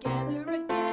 together again.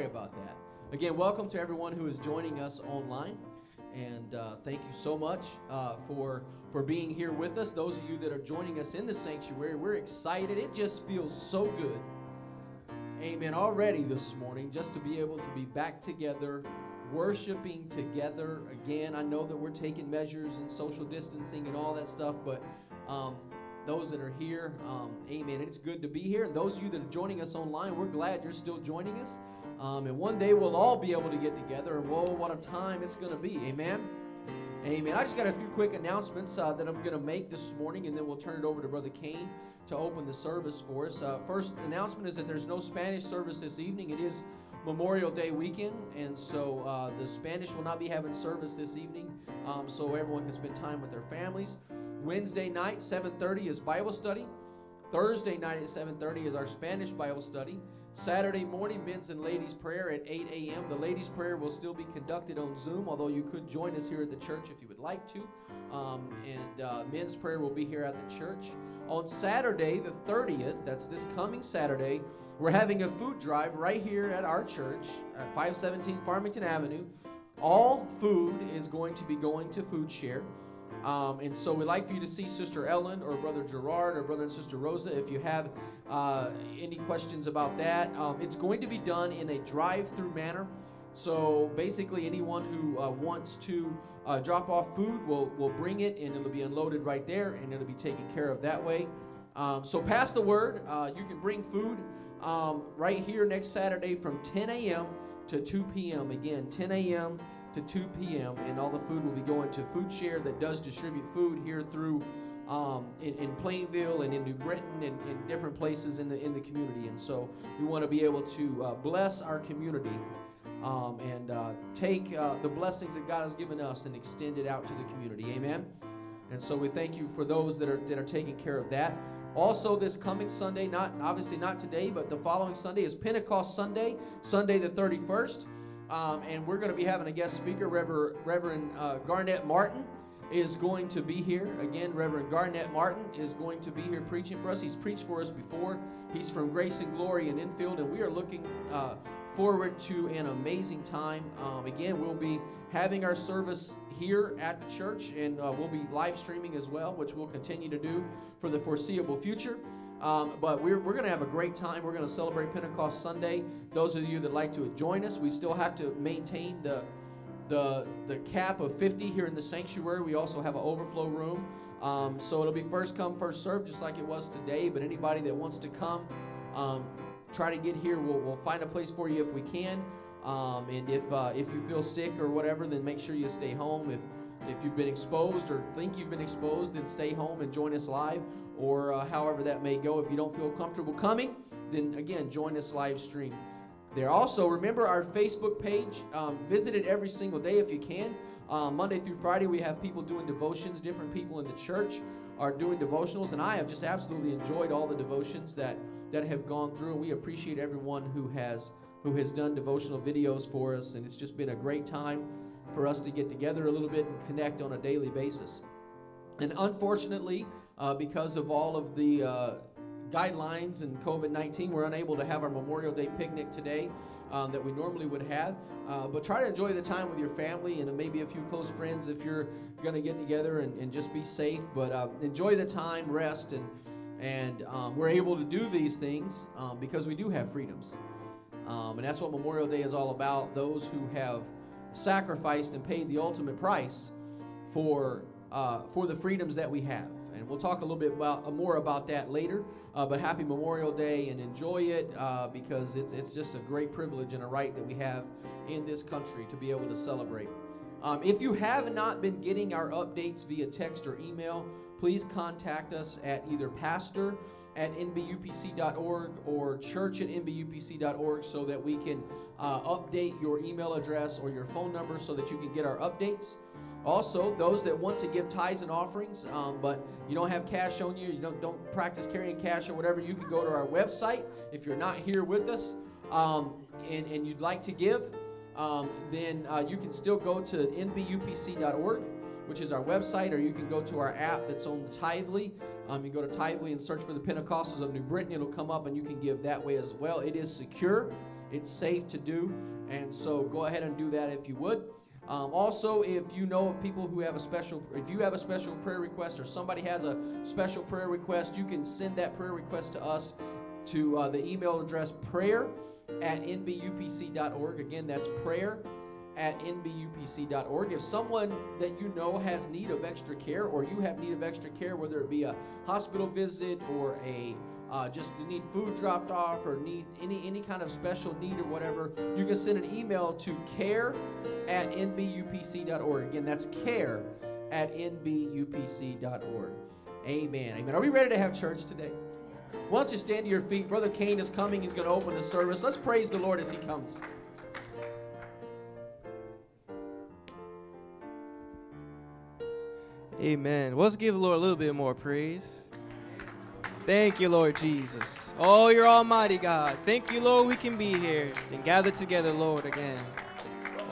Sorry about that. Again, welcome to everyone who is joining us online, and uh, thank you so much uh, for for being here with us. Those of you that are joining us in the sanctuary, we're excited. It just feels so good. Amen. Already this morning, just to be able to be back together, worshiping together again. I know that we're taking measures and social distancing and all that stuff, but um, those that are here, um, amen. It's good to be here. And those of you that are joining us online, we're glad you're still joining us. Um, and one day we'll all be able to get together. And whoa, what a time it's going to be. Amen. Amen. I just got a few quick announcements uh, that I'm going to make this morning, and then we'll turn it over to Brother Kane to open the service for us. Uh, first announcement is that there's no Spanish service this evening. It is Memorial Day weekend, and so uh, the Spanish will not be having service this evening, um, so everyone can spend time with their families. Wednesday night, 7:30 is Bible study. Thursday night at 7:30 is our Spanish Bible study. Saturday morning, men's and ladies' prayer at 8 a.m. The ladies' prayer will still be conducted on Zoom, although you could join us here at the church if you would like to. Um, and uh, men's prayer will be here at the church. On Saturday, the 30th, that's this coming Saturday, we're having a food drive right here at our church at 517 Farmington Avenue. All food is going to be going to Food Share. Um, and so we'd like for you to see Sister Ellen or Brother Gerard or Brother and Sister Rosa if you have uh, any questions about that. Um, it's going to be done in a drive through manner. So basically, anyone who uh, wants to uh, drop off food will, will bring it and it'll be unloaded right there and it'll be taken care of that way. Um, so pass the word. Uh, you can bring food um, right here next Saturday from 10 a.m. to 2 p.m. Again, 10 a.m to 2 p.m. and all the food will be going to Food Share that does distribute food here through um, in, in, Plainville and in New Britain and in different places in the in the community. And so we want to be able to uh, bless our community um, and uh, take uh, the blessings that God has given us and extend it out to the community. Amen. And so we thank you for those that are that are taking care of that. Also, this coming Sunday, not obviously not today, but the following Sunday is Pentecost Sunday, Sunday the 31st. Um, and we're going to be having a guest speaker, Reverend, Reverend uh, Garnett Martin is going to be here. Again, Reverend Garnett Martin is going to be here preaching for us. He's preached for us before. He's from Grace and Glory in Enfield, and we are looking uh, forward to an amazing time. Um, again, we'll be having our service here at the church, and uh, we'll be live streaming as well, which we'll continue to do for the foreseeable future. Um, but we're, we're going to have a great time. We're going to celebrate Pentecost Sunday. Those of you that like to join us, we still have to maintain the, the, the cap of 50 here in the sanctuary. We also have an overflow room. Um, so it'll be first come, first serve, just like it was today. But anybody that wants to come, um, try to get here. We'll, we'll find a place for you if we can. Um, and if, uh, if you feel sick or whatever, then make sure you stay home. If, if you've been exposed or think you've been exposed, then stay home and join us live or uh, however that may go. If you don't feel comfortable coming, then again, join this live stream. There also, remember our Facebook page. Um, visit it every single day if you can. Uh, Monday through Friday, we have people doing devotions. Different people in the church are doing devotionals, and I have just absolutely enjoyed all the devotions that that have gone through. And we appreciate everyone who has who has done devotional videos for us, and it's just been a great time for us to get together a little bit and connect on a daily basis. And unfortunately, uh, because of all of the uh, guidelines and COVID 19, we're unable to have our Memorial Day picnic today um, that we normally would have. Uh, but try to enjoy the time with your family and maybe a few close friends if you're going to get together and, and, just be safe. But uh, enjoy the time, rest, and, and um, we're able to do these things um, because we do have freedoms. Um, and that's what Memorial Day is all about those who have sacrificed and paid the ultimate price for, uh, for the freedoms that we have. And we'll talk a little bit about, uh, more about that later. Uh, but happy Memorial Day and enjoy it uh, because it's, it's just a great privilege and a right that we have in this country to be able to celebrate. Um, if you have not been getting our updates via text or email, please contact us at either pastor at nbupc.org or church at nbupc.org so that we can uh, update your email address or your phone number so that you can get our updates. Also, those that want to give tithes and offerings, um, but you don't have cash on you, you don't, don't practice carrying cash or whatever, you can go to our website. If you're not here with us um, and, and you'd like to give, um, then uh, you can still go to nbupc.org, which is our website, or you can go to our app that's on Tithely. Um, you go to Tithely and search for the Pentecostals of New Britain. It'll come up and you can give that way as well. It is secure, it's safe to do. And so go ahead and do that if you would. Um, also, if you know of people who have a special, if you have a special prayer request or somebody has a special prayer request, you can send that prayer request to us to uh, the email address prayer at nbupc.org. Again, that's prayer at nbupc.org. If someone that you know has need of extra care, or you have need of extra care, whether it be a hospital visit or a uh, just need food dropped off or need any any kind of special need or whatever, you can send an email to care at nbupc.org. Again, that's care at nbupc.org. Amen. Amen. Are we ready to have church today? Why don't you stand to your feet? Brother Kane is coming. He's going to open the service. Let's praise the Lord as he comes. Amen. Let's give the Lord a little bit more praise. Thank you, Lord Jesus. Oh, you're Almighty God. Thank you, Lord, we can be here and gather together, Lord, again.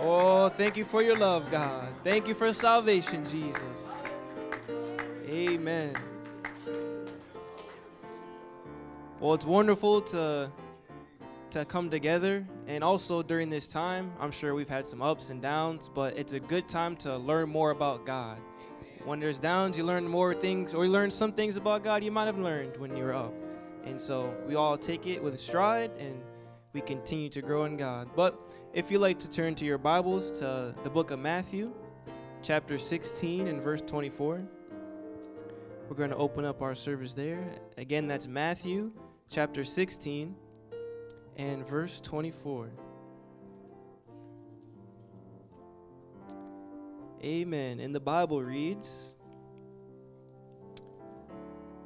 Oh, thank you for your love, God. Thank you for salvation, Jesus. Amen. Well, it's wonderful to to come together and also during this time, I'm sure we've had some ups and downs, but it's a good time to learn more about God. When there's downs, you learn more things, or you learn some things about God you might have learned when you were up. And so we all take it with a stride and we continue to grow in God. But if you like to turn to your Bibles to the book of Matthew, chapter 16 and verse 24, we're going to open up our service there. Again, that's Matthew chapter 16 and verse 24. Amen. And the Bible reads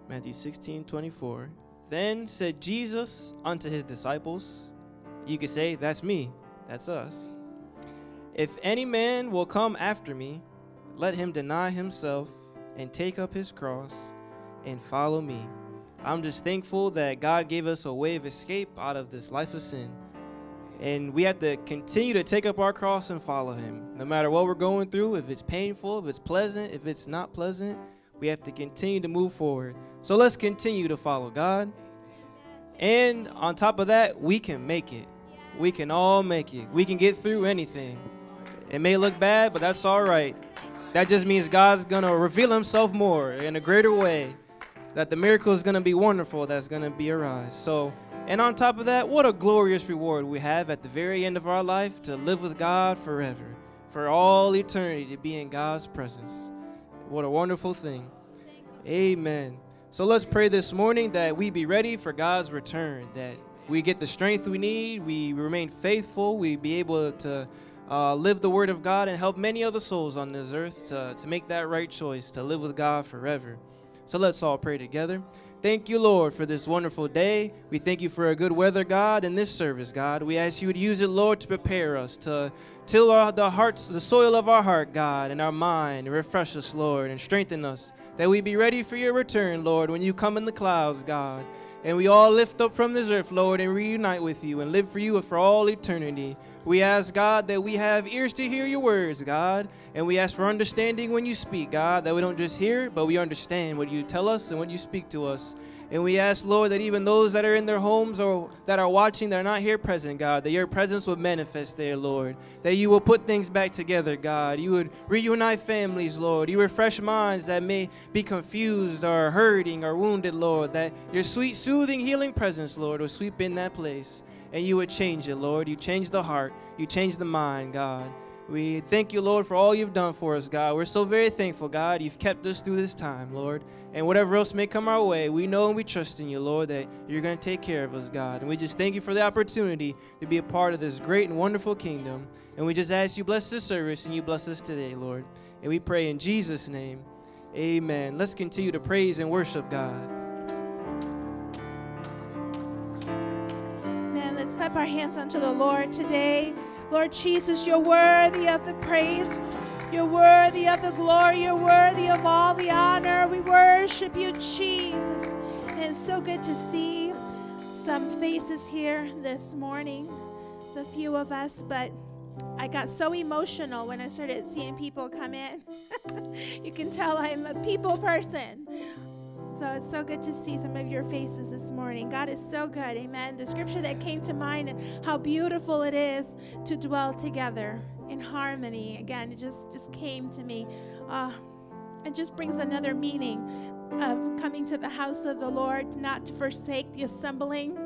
Matthew 16, 24. Then said Jesus unto his disciples, You could say, That's me, that's us. If any man will come after me, let him deny himself and take up his cross and follow me. I'm just thankful that God gave us a way of escape out of this life of sin. And we have to continue to take up our cross and follow Him. No matter what we're going through, if it's painful, if it's pleasant, if it's not pleasant, we have to continue to move forward. So let's continue to follow God. And on top of that, we can make it. We can all make it. We can get through anything. It may look bad, but that's all right. That just means God's going to reveal Himself more in a greater way. That the miracle is going to be wonderful, that's going to be arise. So, and on top of that, what a glorious reward we have at the very end of our life to live with God forever, for all eternity to be in God's presence. What a wonderful thing. Amen. So let's pray this morning that we be ready for God's return, that we get the strength we need, we remain faithful, we be able to uh, live the word of God and help many other souls on this earth to, to make that right choice, to live with God forever. So let's all pray together. Thank you, Lord, for this wonderful day. We thank you for a good weather, God, in this service, God. We ask you to use it, Lord, to prepare us, to till our, the hearts, the soil of our heart, God, and our mind, and refresh us, Lord, and strengthen us, that we be ready for your return, Lord, when you come in the clouds, God. And we all lift up from this earth, Lord, and reunite with you and live for you for all eternity. We ask, God, that we have ears to hear your words, God. And we ask for understanding when you speak, God, that we don't just hear, but we understand what you tell us and what you speak to us. And we ask, Lord, that even those that are in their homes or that are watching that are not here present, God, that your presence would manifest there, Lord. That you will put things back together, God. You would reunite families, Lord. You refresh minds that may be confused or hurting or wounded, Lord. That your sweet, soothing, healing presence, Lord, will sweep in that place. And you would change it, Lord. You change the heart. You change the mind, God. We thank you, Lord, for all you've done for us, God. We're so very thankful, God. You've kept us through this time, Lord. And whatever else may come our way, we know and we trust in you, Lord, that you're going to take care of us, God. And we just thank you for the opportunity to be a part of this great and wonderful kingdom. And we just ask you bless this service and you bless us today, Lord. And we pray in Jesus' name. Amen. Let's continue to praise and worship God. Let's clap our hands unto the Lord today. Lord Jesus, you're worthy of the praise. You're worthy of the glory. You're worthy of all the honor. We worship you, Jesus. And it's so good to see some faces here this morning. It's a few of us, but I got so emotional when I started seeing people come in. you can tell I'm a people person so it's so good to see some of your faces this morning. God is so good. Amen. The scripture that came to mind, how beautiful it is to dwell together in harmony. Again, it just just came to me. Uh, it just brings another meaning of coming to the house of the Lord, not to forsake the assembling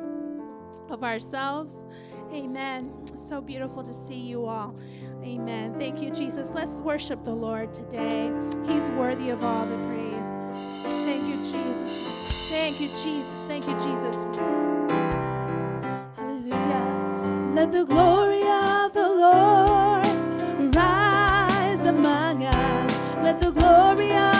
of ourselves. Amen. So beautiful to see you all. Amen. Thank you, Jesus. Let's worship the Lord today. He's worthy of all the praise. Thank you, Jesus. Thank you, Jesus. Thank you, Jesus. Hallelujah. Let the glory of the Lord rise among us. Let the glory of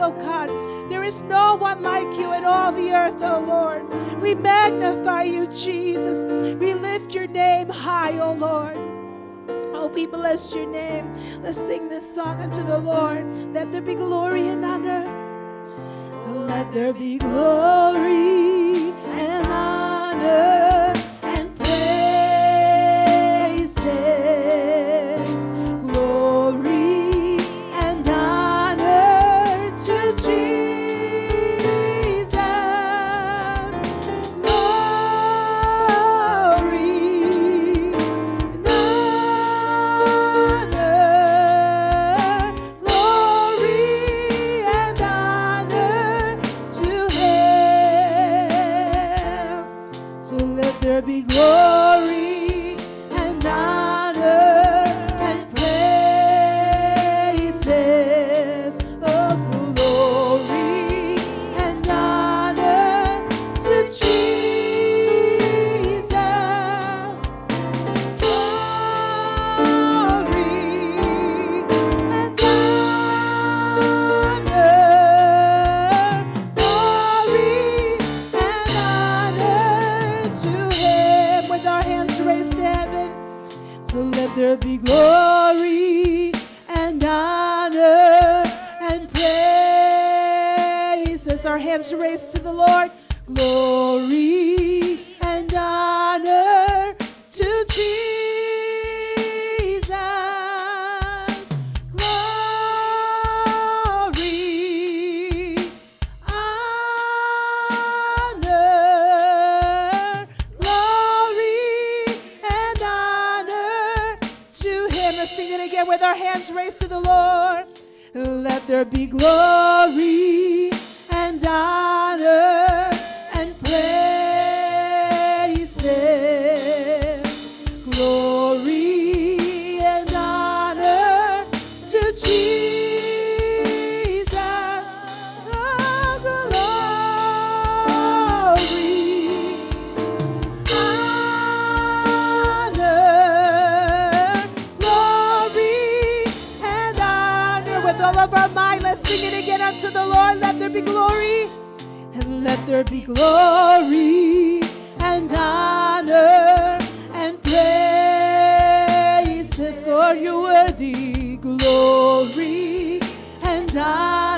oh God. There is no one like you in all the earth, oh Lord. We magnify you, Jesus. We lift your name high, oh Lord. Oh, we bless your name. Let's sing this song unto the Lord. Let there be glory and honor. Let there be glory. Might, let's sing it again unto the Lord. Let there be glory, and let there be glory and honor and praises. Lord, you're worthy. Glory and honor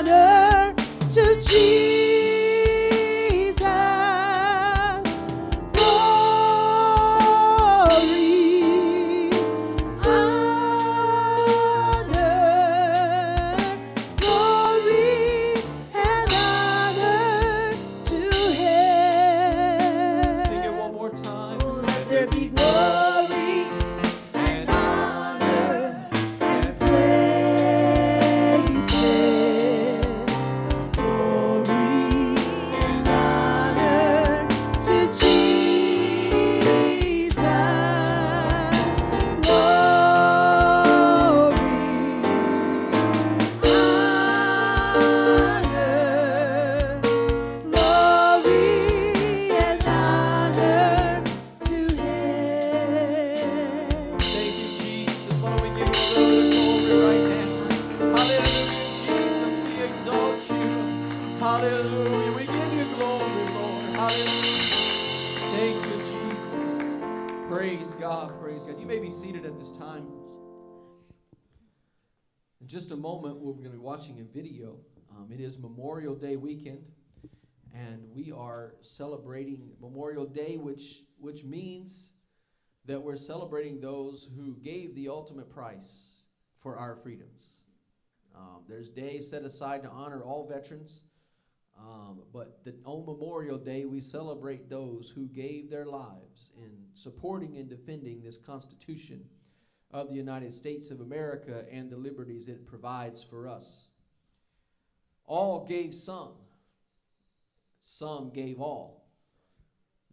a moment, we're going to be watching a video. Um, it is Memorial Day weekend, and we are celebrating Memorial Day, which which means that we're celebrating those who gave the ultimate price for our freedoms. Um, there's days set aside to honor all veterans, um, but the, on Memorial Day we celebrate those who gave their lives in supporting and defending this Constitution of the United States of America and the liberties it provides for us. All gave some, some gave all.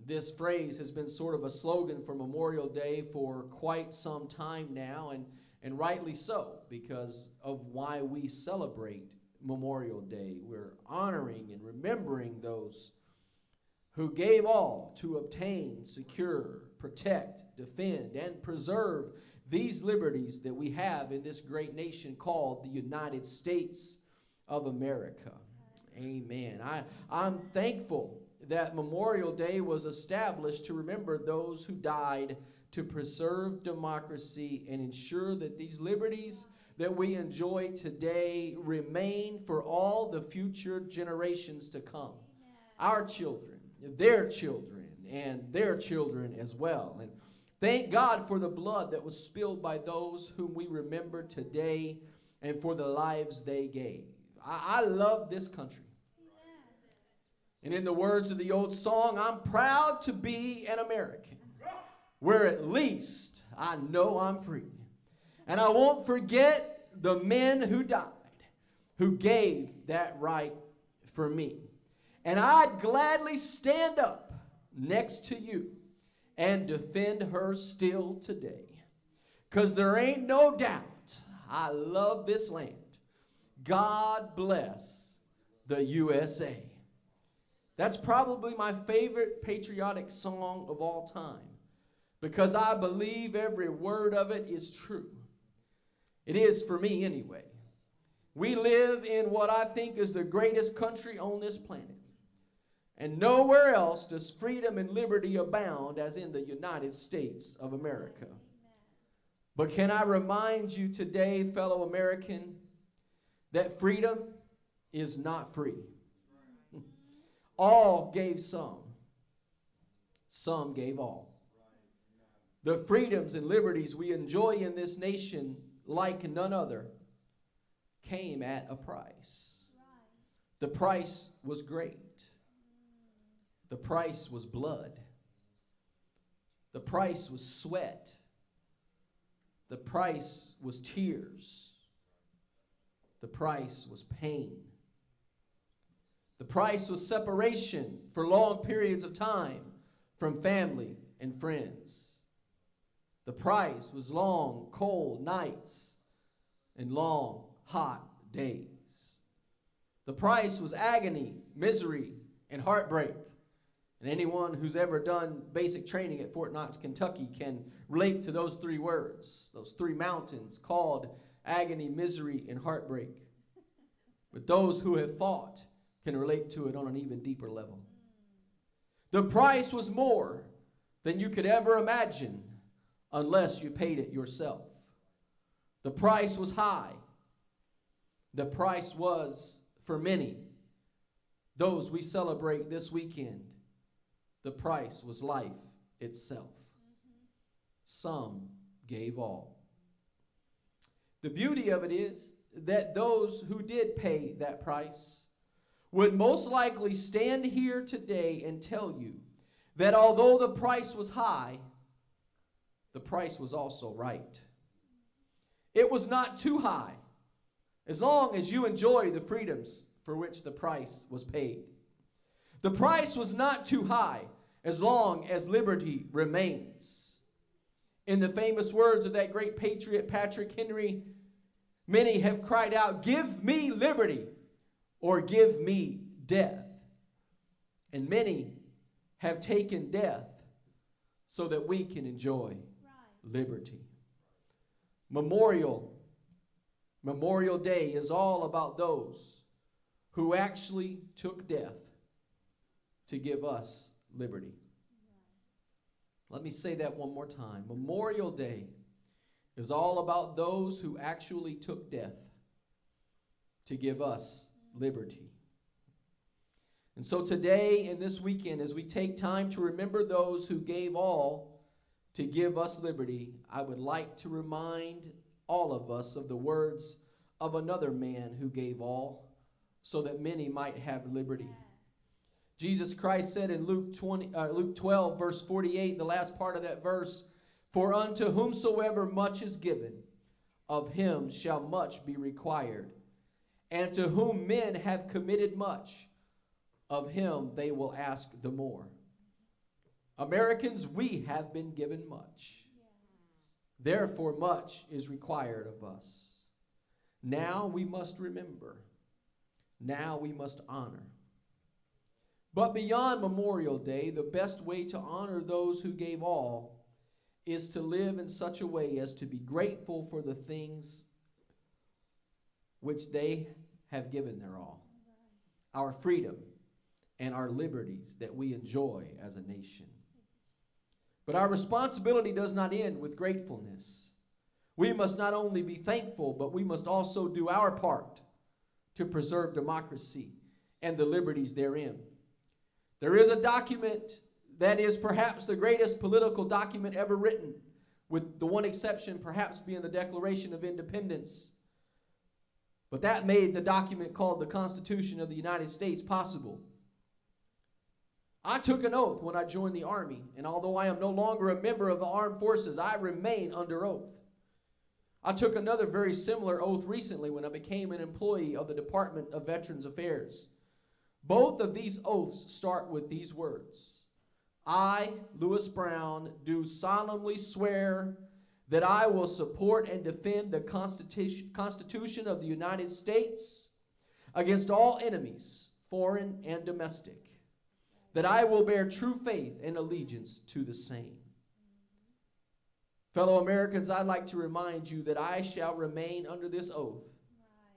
This phrase has been sort of a slogan for Memorial Day for quite some time now, and, and rightly so, because of why we celebrate Memorial Day. We're honoring and remembering those who gave all to obtain, secure, protect, defend, and preserve these liberties that we have in this great nation called the United States of America. Amen. I, I'm thankful that Memorial Day was established to remember those who died to preserve democracy and ensure that these liberties that we enjoy today remain for all the future generations to come. Our children, their children, and their children as well. And thank God for the blood that was spilled by those whom we remember today and for the lives they gave. I, I love this country. And in the words of the old song, I'm proud to be an American, where at least I know I'm free. And I won't forget the men who died, who gave that right for me. And I'd gladly stand up next to you and defend her still today. Because there ain't no doubt I love this land. God bless the USA. That's probably my favorite patriotic song of all time because I believe every word of it is true. It is for me anyway. We live in what I think is the greatest country on this planet. And nowhere else does freedom and liberty abound as in the United States of America. But can I remind you today, fellow American, that freedom is not free. All gave some, some gave all. The freedoms and liberties we enjoy in this nation, like none other, came at a price. The price was great. The price was blood. The price was sweat. The price was tears. The price was pain. The price was separation for long periods of time from family and friends. The price was long, cold nights and long, hot days. The price was agony, misery, and heartbreak. And anyone who's ever done basic training at Fort Knox, Kentucky can relate to those three words, those three mountains called agony, misery, and heartbreak. But those who have fought can relate to it on an even deeper level. The price was more than you could ever imagine unless you paid it yourself. The price was high. The price was, for many, those we celebrate this weekend, the price was life itself. Some gave all. The beauty of it is that those who did pay that price would most likely stand here today and tell you that although the price was high, the price was also right. It was not too high, as long as you enjoy the freedoms for which the price was paid. The price was not too high, as long as liberty remains. In the famous words of that great patriot, Patrick Henry, many have cried out, Give me liberty, or give me death. And many have taken death so that we can enjoy liberty. Memorial Memorial Day is all about those who actually took death to give us liberty. Let me say that one more time. Memorial Day is all about those who actually took death to give us liberty. And so today and this weekend, as we take time to remember those who gave all to give us liberty, I would like to remind all of us of the words of another man who gave all so that many might have liberty. Jesus Christ said in Luke 20 uh, Luke 12 verse 48 the last part of that verse for unto whomsoever much is given of him shall much be required. And to whom men have committed much of him they will ask the more. Americans we have been given much. Therefore much is required of us. Now we must remember. Now we must honor but beyond Memorial Day, the best way to honor those who gave all is to live in such a way as to be grateful for the things which they have given their all our freedom and our liberties that we enjoy as a nation. But our responsibility does not end with gratefulness. we must not only be thankful, but we must also do our part to preserve democracy and the liberties therein. There is a document that is perhaps the greatest political document ever written, with the one exception perhaps being the Declaration of Independence. But that made the document called the Constitution of the United States possible. I took an oath when I joined the Army, and although I am no longer a member of the armed forces, I remain under oath. I took another very similar oath recently when I became an employee of the Department of Veterans Affairs. Both of these oaths start with these words I, Lewis Brown, do solemnly swear that I will support and defend the Constitution, Constitution of the United States against all enemies, foreign and domestic, that I will bear true faith and allegiance to the same. Fellow Americans, I'd like to remind you that I shall remain under this oath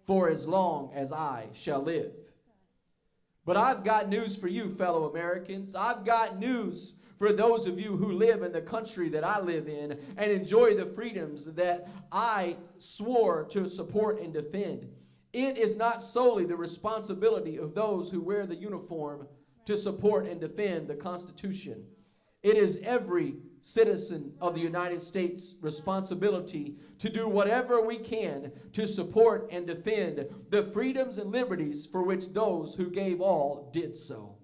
for as long as I shall live. But I've got news for you, fellow Americans. I've got news for those of you who live in the country that I live in and enjoy the freedoms that I swore to support and defend. It is not solely the responsibility of those who wear the uniform to support and defend the Constitution. It is every citizen of the United States' responsibility to do whatever we can to support and defend the freedoms and liberties for which those who gave all did so.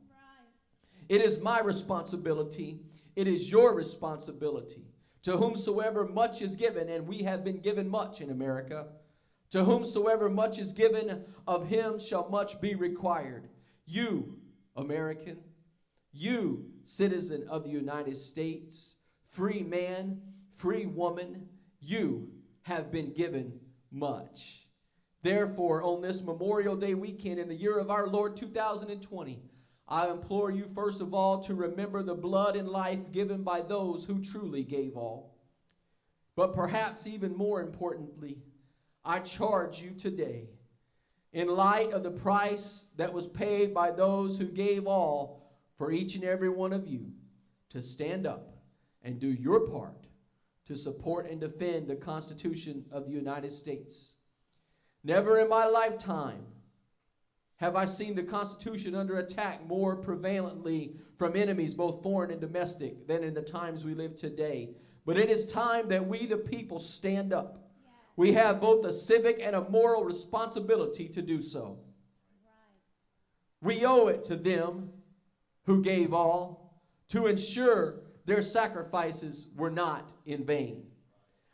It is my responsibility, it is your responsibility. To whomsoever much is given, and we have been given much in America, to whomsoever much is given, of him shall much be required. You, American, you, citizen of the United States, free man, free woman, you have been given much. Therefore, on this Memorial Day weekend in the year of our Lord 2020, I implore you first of all to remember the blood and life given by those who truly gave all. But perhaps even more importantly, I charge you today, in light of the price that was paid by those who gave all for each and every one of you, to stand up and do your part to support and defend the Constitution of the United States. Never in my lifetime have I seen the Constitution under attack more prevalently from enemies, both foreign and domestic, than in the times we live today. But it is time that we, the people, stand up. We have both a civic and a moral responsibility to do so. We owe it to them who gave all to ensure their sacrifices were not in vain.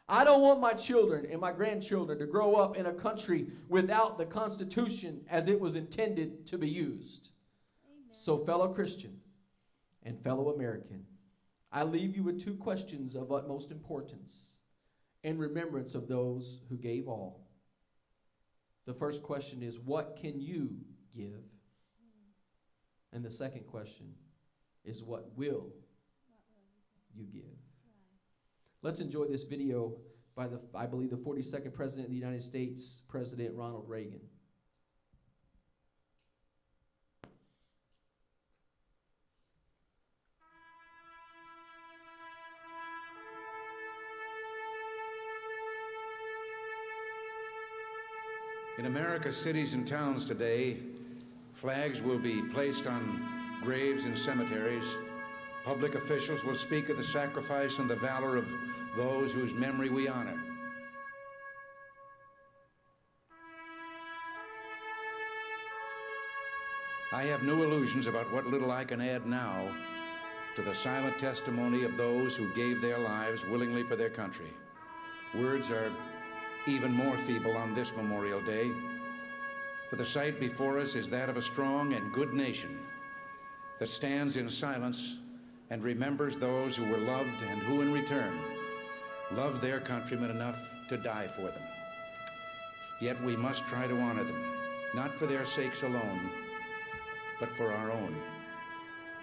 I don't want my children and my grandchildren to grow up in a country without the Constitution as it was intended to be used. So, fellow Christian and fellow American, I leave you with two questions of utmost importance in remembrance of those who gave all. The first question is, What can you give? And the second question is, What will you give? Let's enjoy this video by the, I believe, the 42nd President of the United States, President Ronald Reagan. In America's cities and towns today, flags will be placed on graves and cemeteries. Public officials will speak of the sacrifice and the valor of those whose memory we honor. I have no illusions about what little I can add now to the silent testimony of those who gave their lives willingly for their country. Words are even more feeble on this Memorial Day, for the sight before us is that of a strong and good nation that stands in silence and remembers those who were loved and who, in return, loved their countrymen enough to die for them. Yet we must try to honor them, not for their sakes alone, but for our own.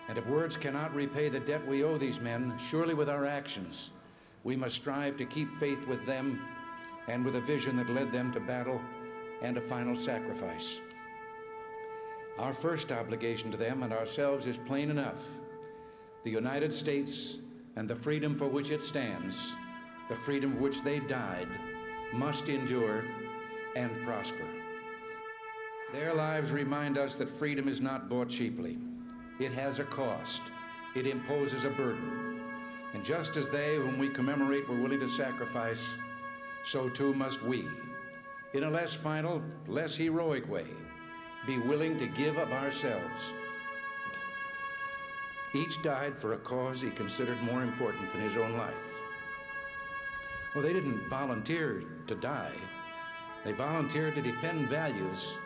And if words cannot repay the debt we owe these men, surely with our actions, we must strive to keep faith with them and with a vision that led them to battle and a final sacrifice. Our first obligation to them and ourselves is plain enough. The United States and the freedom for which it stands, the freedom for which they died, must endure and prosper. Their lives remind us that freedom is not bought cheaply. It has a cost. It imposes a burden. And just as they whom we commemorate were willing to sacrifice, so too must we, in a less final, less heroic way, be willing to give of ourselves. Each died for a cause he considered more important than his own life. Well, they didn't volunteer to die. They volunteered to defend values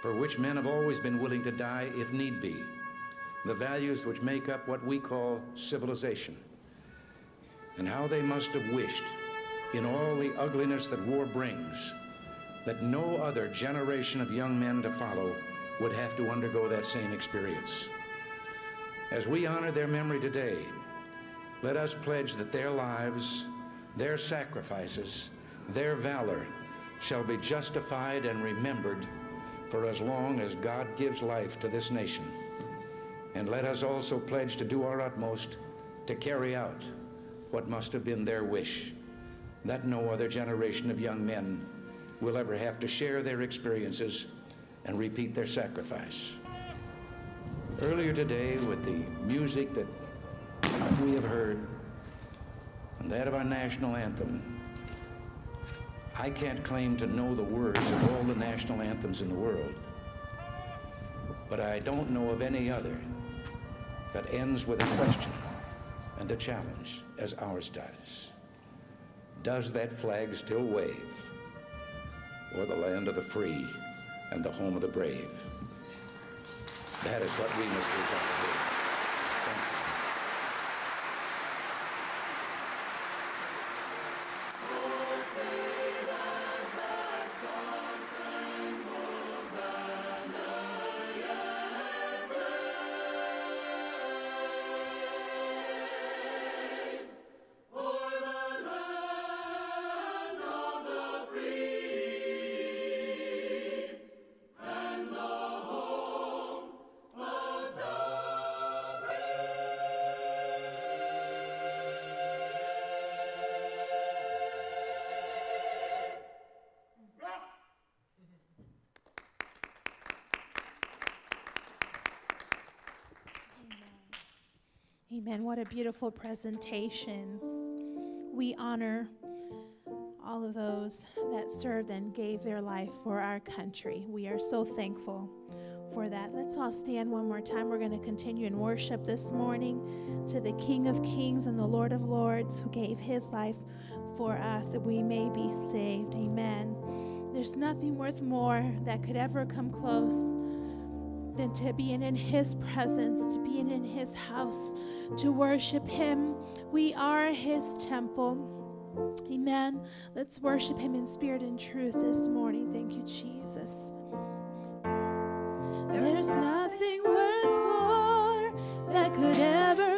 for which men have always been willing to die if need be. The values which make up what we call civilization. And how they must have wished, in all the ugliness that war brings, that no other generation of young men to follow would have to undergo that same experience. As we honor their memory today, let us pledge that their lives, their sacrifices, their valor shall be justified and remembered for as long as God gives life to this nation. And let us also pledge to do our utmost to carry out what must have been their wish that no other generation of young men will ever have to share their experiences and repeat their sacrifice. Earlier today, with the music that we have heard and that of our national anthem, I can't claim to know the words of all the national anthems in the world, but I don't know of any other that ends with a question and a challenge as ours does. Does that flag still wave o'er the land of the free and the home of the brave? That is what we must be trying to do. Amen. What a beautiful presentation. We honor all of those that served and gave their life for our country. We are so thankful for that. Let's all stand one more time. We're going to continue in worship this morning to the King of Kings and the Lord of Lords who gave his life for us that we may be saved. Amen. There's nothing worth more that could ever come close than to be in his presence, to be in his house, to worship him. We are his temple. Amen. Let's worship him in spirit and truth this morning. Thank you, Jesus. There's nothing worth more that could ever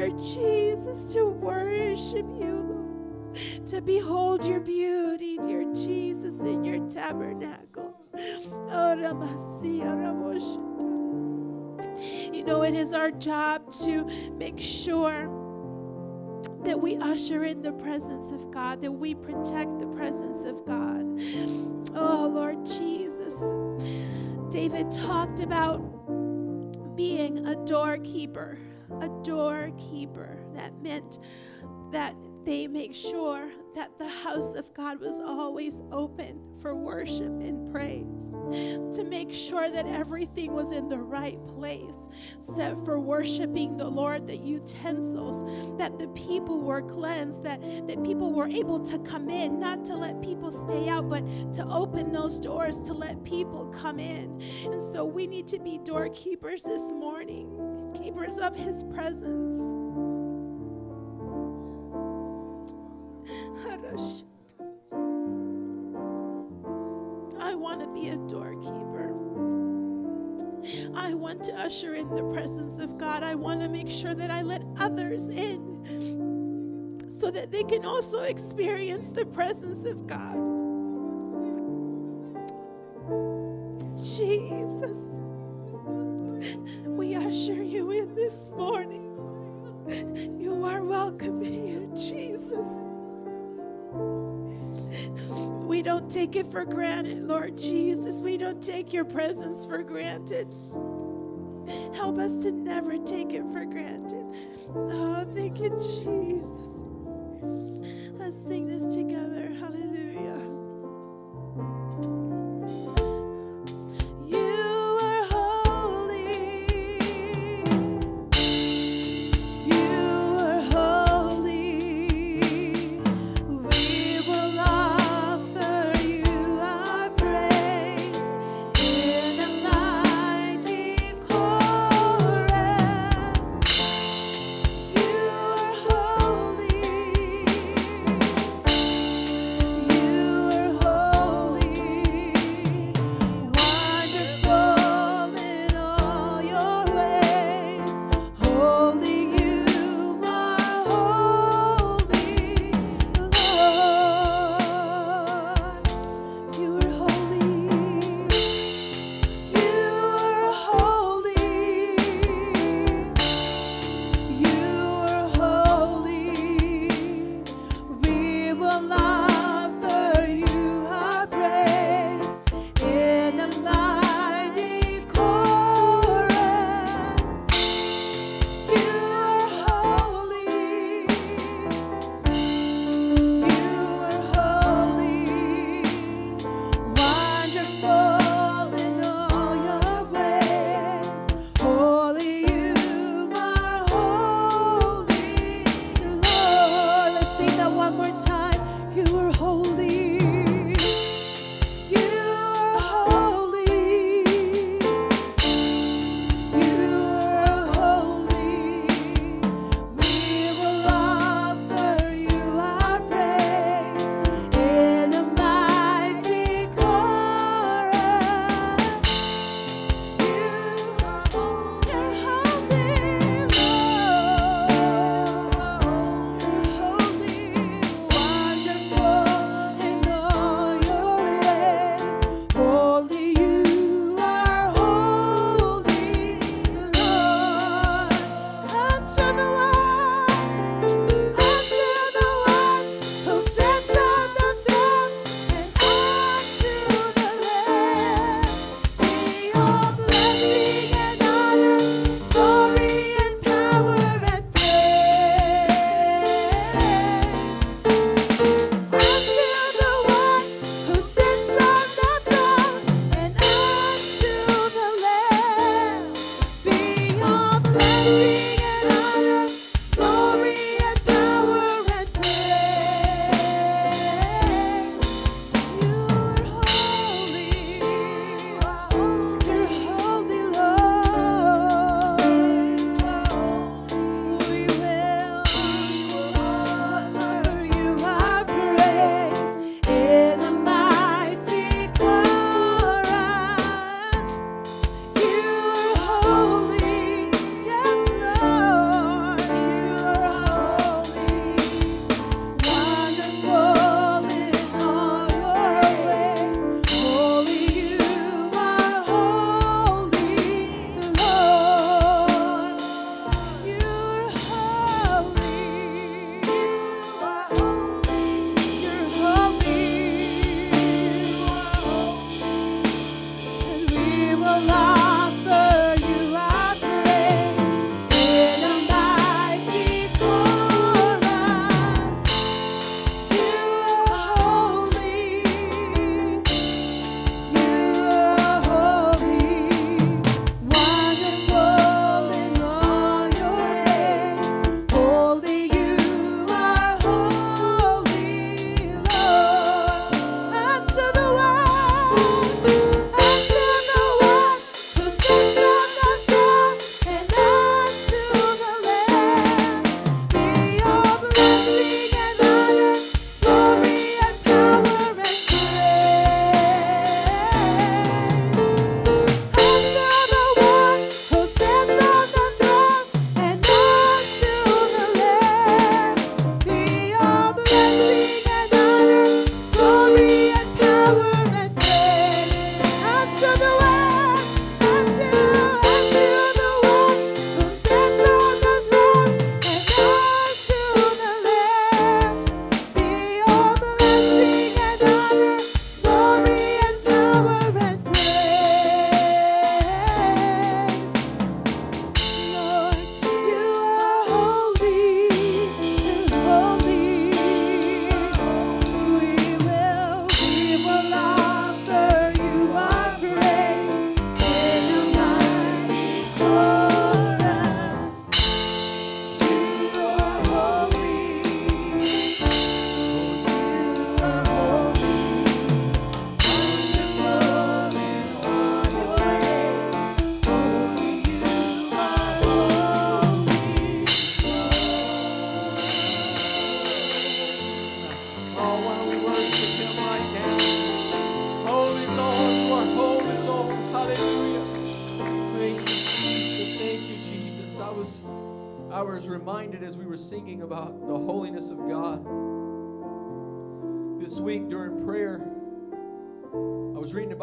dear Jesus, to worship you, Lord. To behold your beauty, dear Jesus, in your tabernacle. You know, it is our job to make sure that we usher in the presence of God, that we protect the presence of God. Oh, Lord Jesus. David talked about being a doorkeeper, a doorkeeper. That meant that they make sure that the house of God was always open for worship and praise, to make sure that everything was in the right place, set for worshiping the Lord, the utensils, that the people were cleansed, that, that people were able to come in, not to let people stay out, but to open those doors to let people come in. And so we need to be doorkeepers this morning, keepers of His presence. I want to be a doorkeeper. I want to usher in the presence of God. I want to make sure that I let others in so that they can also experience the presence of God. Jesus, we usher you in this morning. You are welcome here, Jesus. We don't take it for granted, Lord Jesus. We don't take your presence for granted. Help us to never take it for granted. Oh, thank you, Jesus. Let's sing this together. Hallelujah.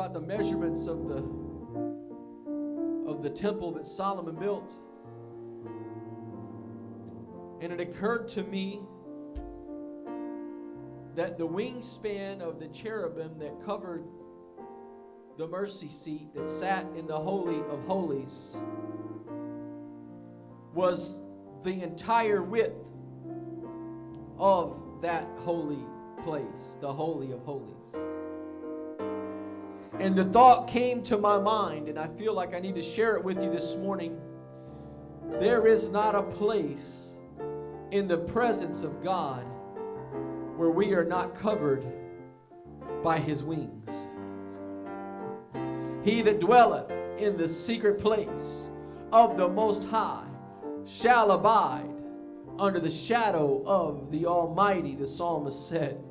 About the measurements of the of the temple that Solomon built. And it occurred to me that the wingspan of the cherubim that covered the mercy seat that sat in the Holy of Holies was the entire width of that holy place, the Holy of Holies. And the thought came to my mind, and I feel like I need to share it with you this morning. There is not a place in the presence of God where we are not covered by his wings. He that dwelleth in the secret place of the Most High shall abide under the shadow of the Almighty, the psalmist said.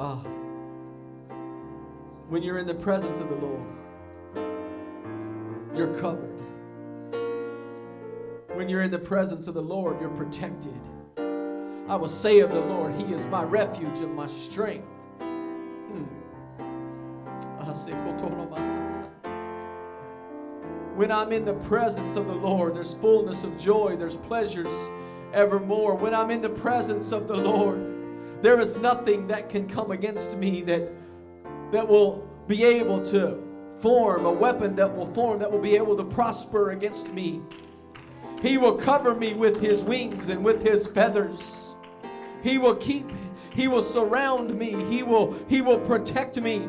Ah, when you're in the presence of the Lord, you're covered. When you're in the presence of the Lord, you're protected. I will say of the Lord, He is my refuge and my strength. Hmm. When I'm in the presence of the Lord, there's fullness of joy, there's pleasures evermore. When I'm in the presence of the Lord, there is nothing that can come against me that, that will be able to form a weapon that will form, that will be able to prosper against me. He will cover me with his wings and with his feathers. He will keep, he will surround me, he will, he will protect me.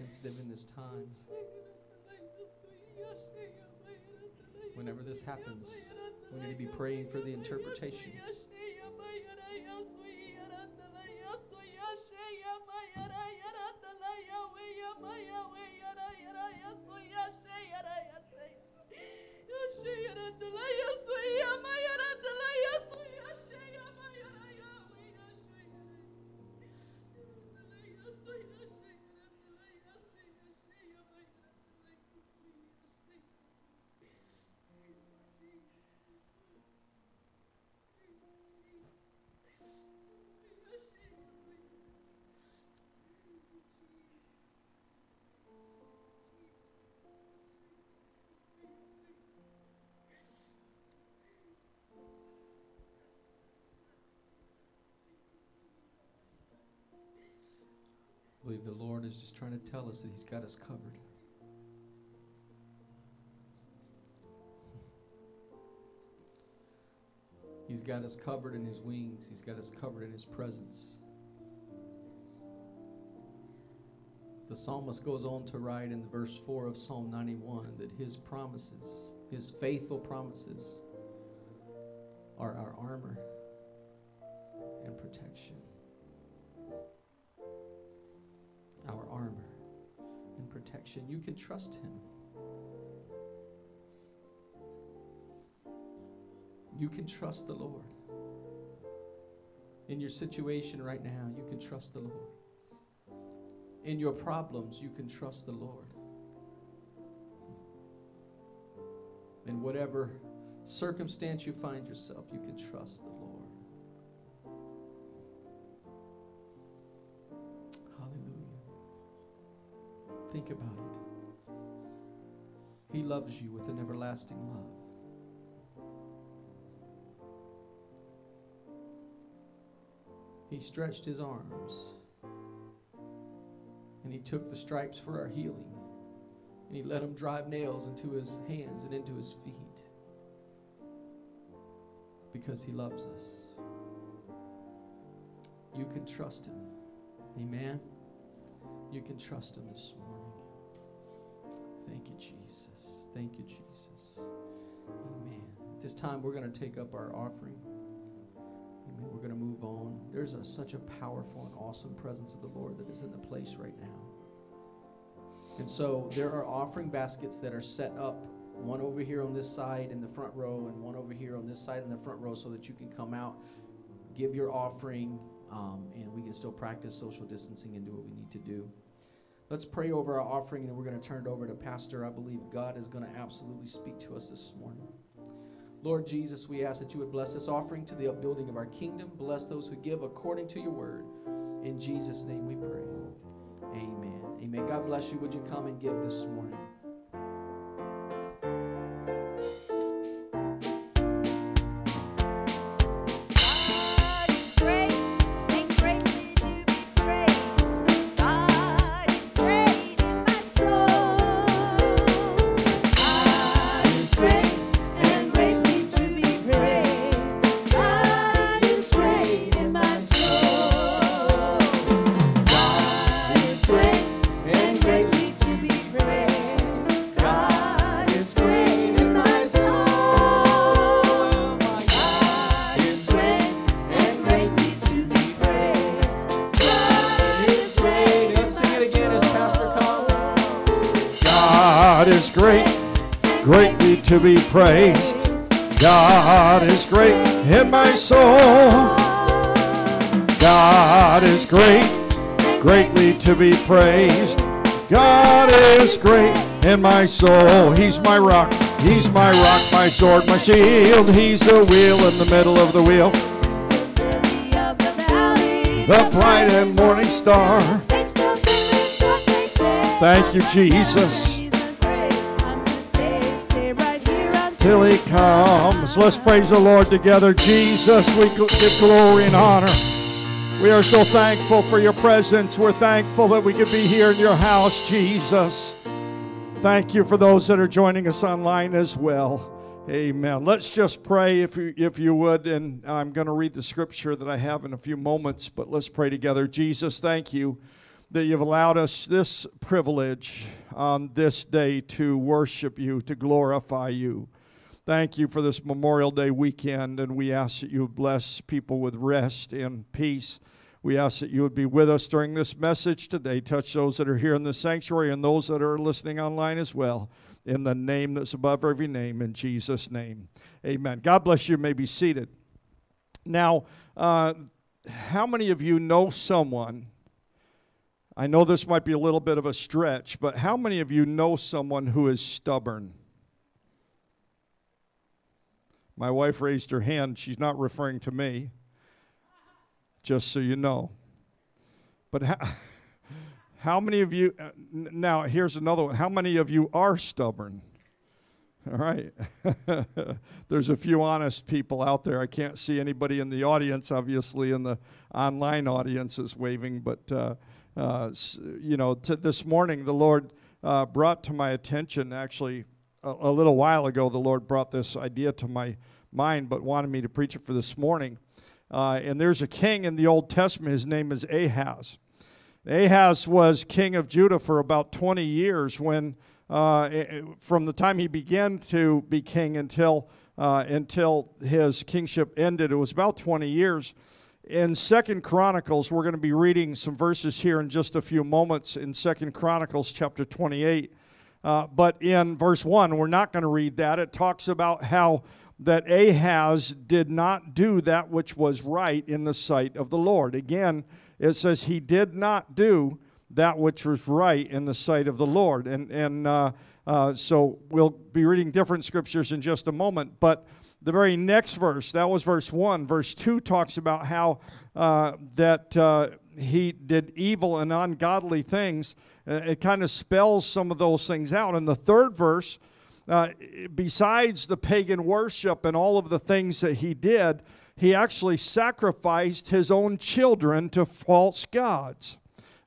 sensitive in this time. Whenever this happens, we need to be praying for the interpretation. believe the Lord is just trying to tell us that He's got us covered. He's got us covered in His wings, He's got us covered in His presence. The psalmist goes on to write in verse 4 of Psalm 91 that His promises, His faithful promises, are our armor and protection. Armor and protection. You can trust Him. You can trust the Lord. In your situation right now, you can trust the Lord. In your problems, you can trust the Lord. In whatever circumstance you find yourself, you can trust the Lord. Think about it. He loves you with an everlasting love. He stretched his arms and he took the stripes for our healing and he let him drive nails into his hands and into his feet because he loves us. You can trust him. Amen. You can trust him this morning. Thank you, Jesus. Thank you, Jesus. Amen. At this time, we're going to take up our offering. Amen. We're going to move on. There's a, such a powerful and awesome presence of the Lord that is in the place right now. And so there are offering baskets that are set up, one over here on this side in the front row, and one over here on this side in the front row, so that you can come out, give your offering, um, and we can still practice social distancing and do what we need to do. Let's pray over our offering, and we're going to turn it over to Pastor. I believe God is going to absolutely speak to us this morning. Lord Jesus, we ask that you would bless this offering to the upbuilding of our kingdom. Bless those who give according to your word. In Jesus' name we pray. Amen. Amen. God bless you. Would you come and give this morning? Praised. God is great in my soul. God is great, greatly to be praised. God is great in my soul. He's my rock. He's my rock, my sword, my shield. He's the wheel in the middle of the wheel. the. Bright and morning star. Thank you, Jesus. Till he comes. Let's praise the Lord together. Jesus, we give glory and honor. We are so thankful for your presence. We're thankful that we could be here in your house, Jesus. Thank you for those that are joining us online as well. Amen. Let's just pray if you, if you would. And I'm going to read the scripture that I have in a few moments, but let's pray together. Jesus, thank you that you've allowed us this privilege on this day to worship you, to glorify you. Thank you for this Memorial Day weekend, and we ask that you bless people with rest and peace. We ask that you would be with us during this message today. Touch those that are here in the sanctuary and those that are listening online as well. In the name that's above every name, in Jesus' name. Amen. God bless you. you may be seated. Now, uh, how many of you know someone? I know this might be a little bit of a stretch, but how many of you know someone who is stubborn? My wife raised her hand. She's not referring to me, just so you know. But how, how many of you, uh, now here's another one. How many of you are stubborn? All right. There's a few honest people out there. I can't see anybody in the audience, obviously, in the online audience is waving, but, uh, uh, you know, this morning the Lord uh, brought to my attention, actually, a, a little while ago, the Lord brought this idea to my mind, but wanted me to preach it for this morning. Uh, and there's a king in the Old Testament. His name is Ahaz. Ahaz was king of Judah for about 20 years when, uh, eh, eh, from the time he began to be king until, uh, until his kingship ended, it was about 20 years. In Second Chronicles, we're going to be reading some verses here in just a few moments in Second Chronicles chapter 28. Uh, but in verse 1, we're not going to read that. It talks about how that Ahaz did not do that which was right in the sight of the Lord. Again, it says he did not do that which was right in the sight of the Lord. And, and uh, uh, so we'll be reading different scriptures in just a moment. But the very next verse, that was verse 1. Verse 2 talks about how uh, that uh, he did evil and ungodly things. Uh, It kind of spells some of those things out. In the third verse, uh, besides the pagan worship and all of the things that he did, he actually sacrificed his own children to false gods.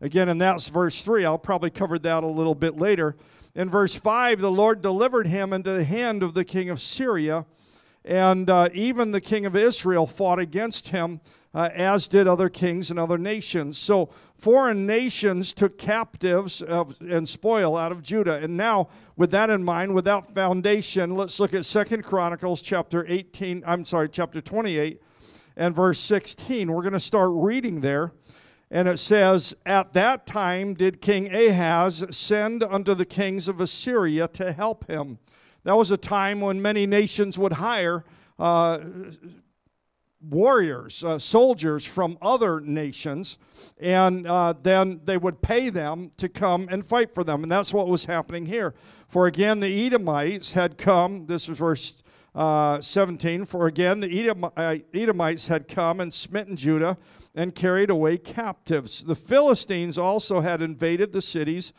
Again, and that's verse 3. I'll probably cover that a little bit later. In verse 5, the Lord delivered him into the hand of the king of Syria, and uh, even the king of Israel fought against him, uh, as did other kings and other nations. So foreign nations took captives of, and spoil out of Judah. And now, with that in mind, without foundation, let's look at Second Chronicles chapter 18, I'm sorry, chapter 28 and verse 16. We're going to start reading there. And it says, At that time did King Ahaz send unto the kings of Assyria to help him. That was a time when many nations would hire uh, warriors, uh, soldiers from other nations, and uh, then they would pay them to come and fight for them. And that's what was happening here. For again, the Edomites had come, this is verse uh, 17, for again, the uh, Edomites had come and smitten Judah and carried away captives. The Philistines also had invaded the cities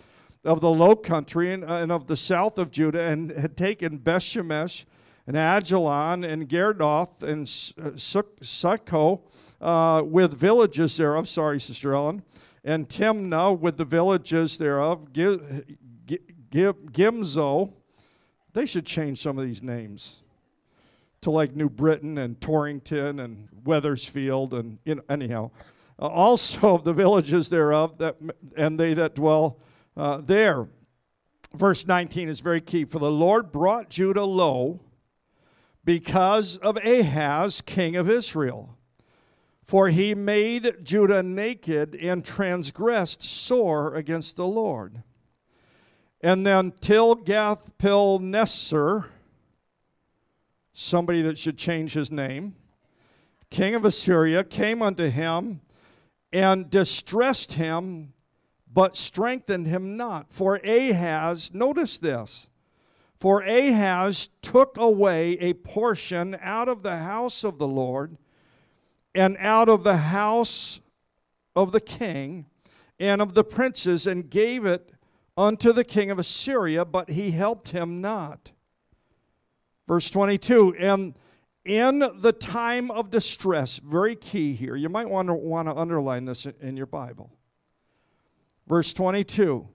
of the low country and, and of the south of Judah and had taken Bethshemesh and Ajalon and Gerdoth and Succo uh, with villages thereof. Sorry, Sister Ellen. And Timnah with the villages thereof. Gi- Gi- Gi- Gimzo. They should change some of these names to like New Britain and Torrington and Wethersfield and you know, anyhow. Uh, also the villages thereof that and they that dwell uh, there. Verse 19 is very key. For the Lord brought Judah low because of Ahaz, king of Israel. For he made Judah naked and transgressed sore against the Lord. And then Tilgath Pilneser, somebody that should change his name, king of Assyria, came unto him and distressed him but strengthened him not. For Ahaz, notice this, for Ahaz took away a portion out of the house of the Lord and out of the house of the king and of the princes and gave it unto the king of Assyria, but he helped him not. Verse 22 And in the time of distress, very key here, you might want to, want to underline this in your Bible. Verse 22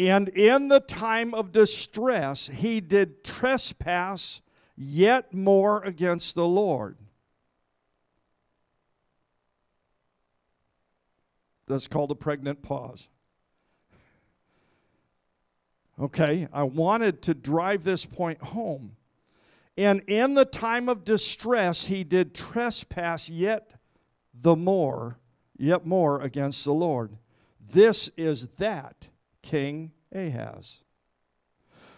And in the time of distress, he did trespass yet more against the Lord. That's called a pregnant pause. Okay, I wanted to drive this point home. And in the time of distress, he did trespass yet the more, yet more against the Lord. This is that King Ahaz.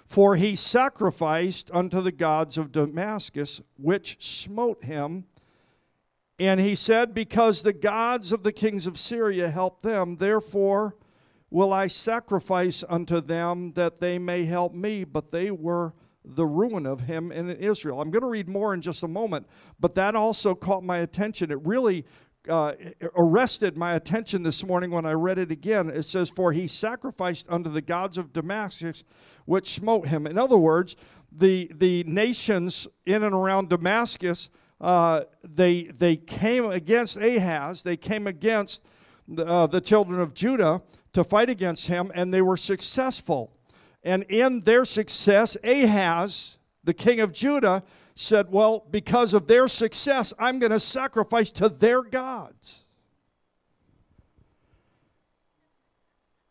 For he sacrificed unto the gods of Damascus, which smote him and he said, Because the gods of the kings of Syria help them, therefore will I sacrifice unto them that they may help me. But they were the ruin of him in Israel. I'm going to read more in just a moment, but that also caught my attention. It really uh, arrested my attention this morning when I read it again. It says, For he sacrificed unto the gods of Damascus, which smote him. In other words, the, the nations in and around Damascus uh, they, they came against Ahaz, they came against the, uh, the children of Judah to fight against him, and they were successful. And in their success, Ahaz, the king of Judah, said, Well, because of their success, I'm going to sacrifice to their gods.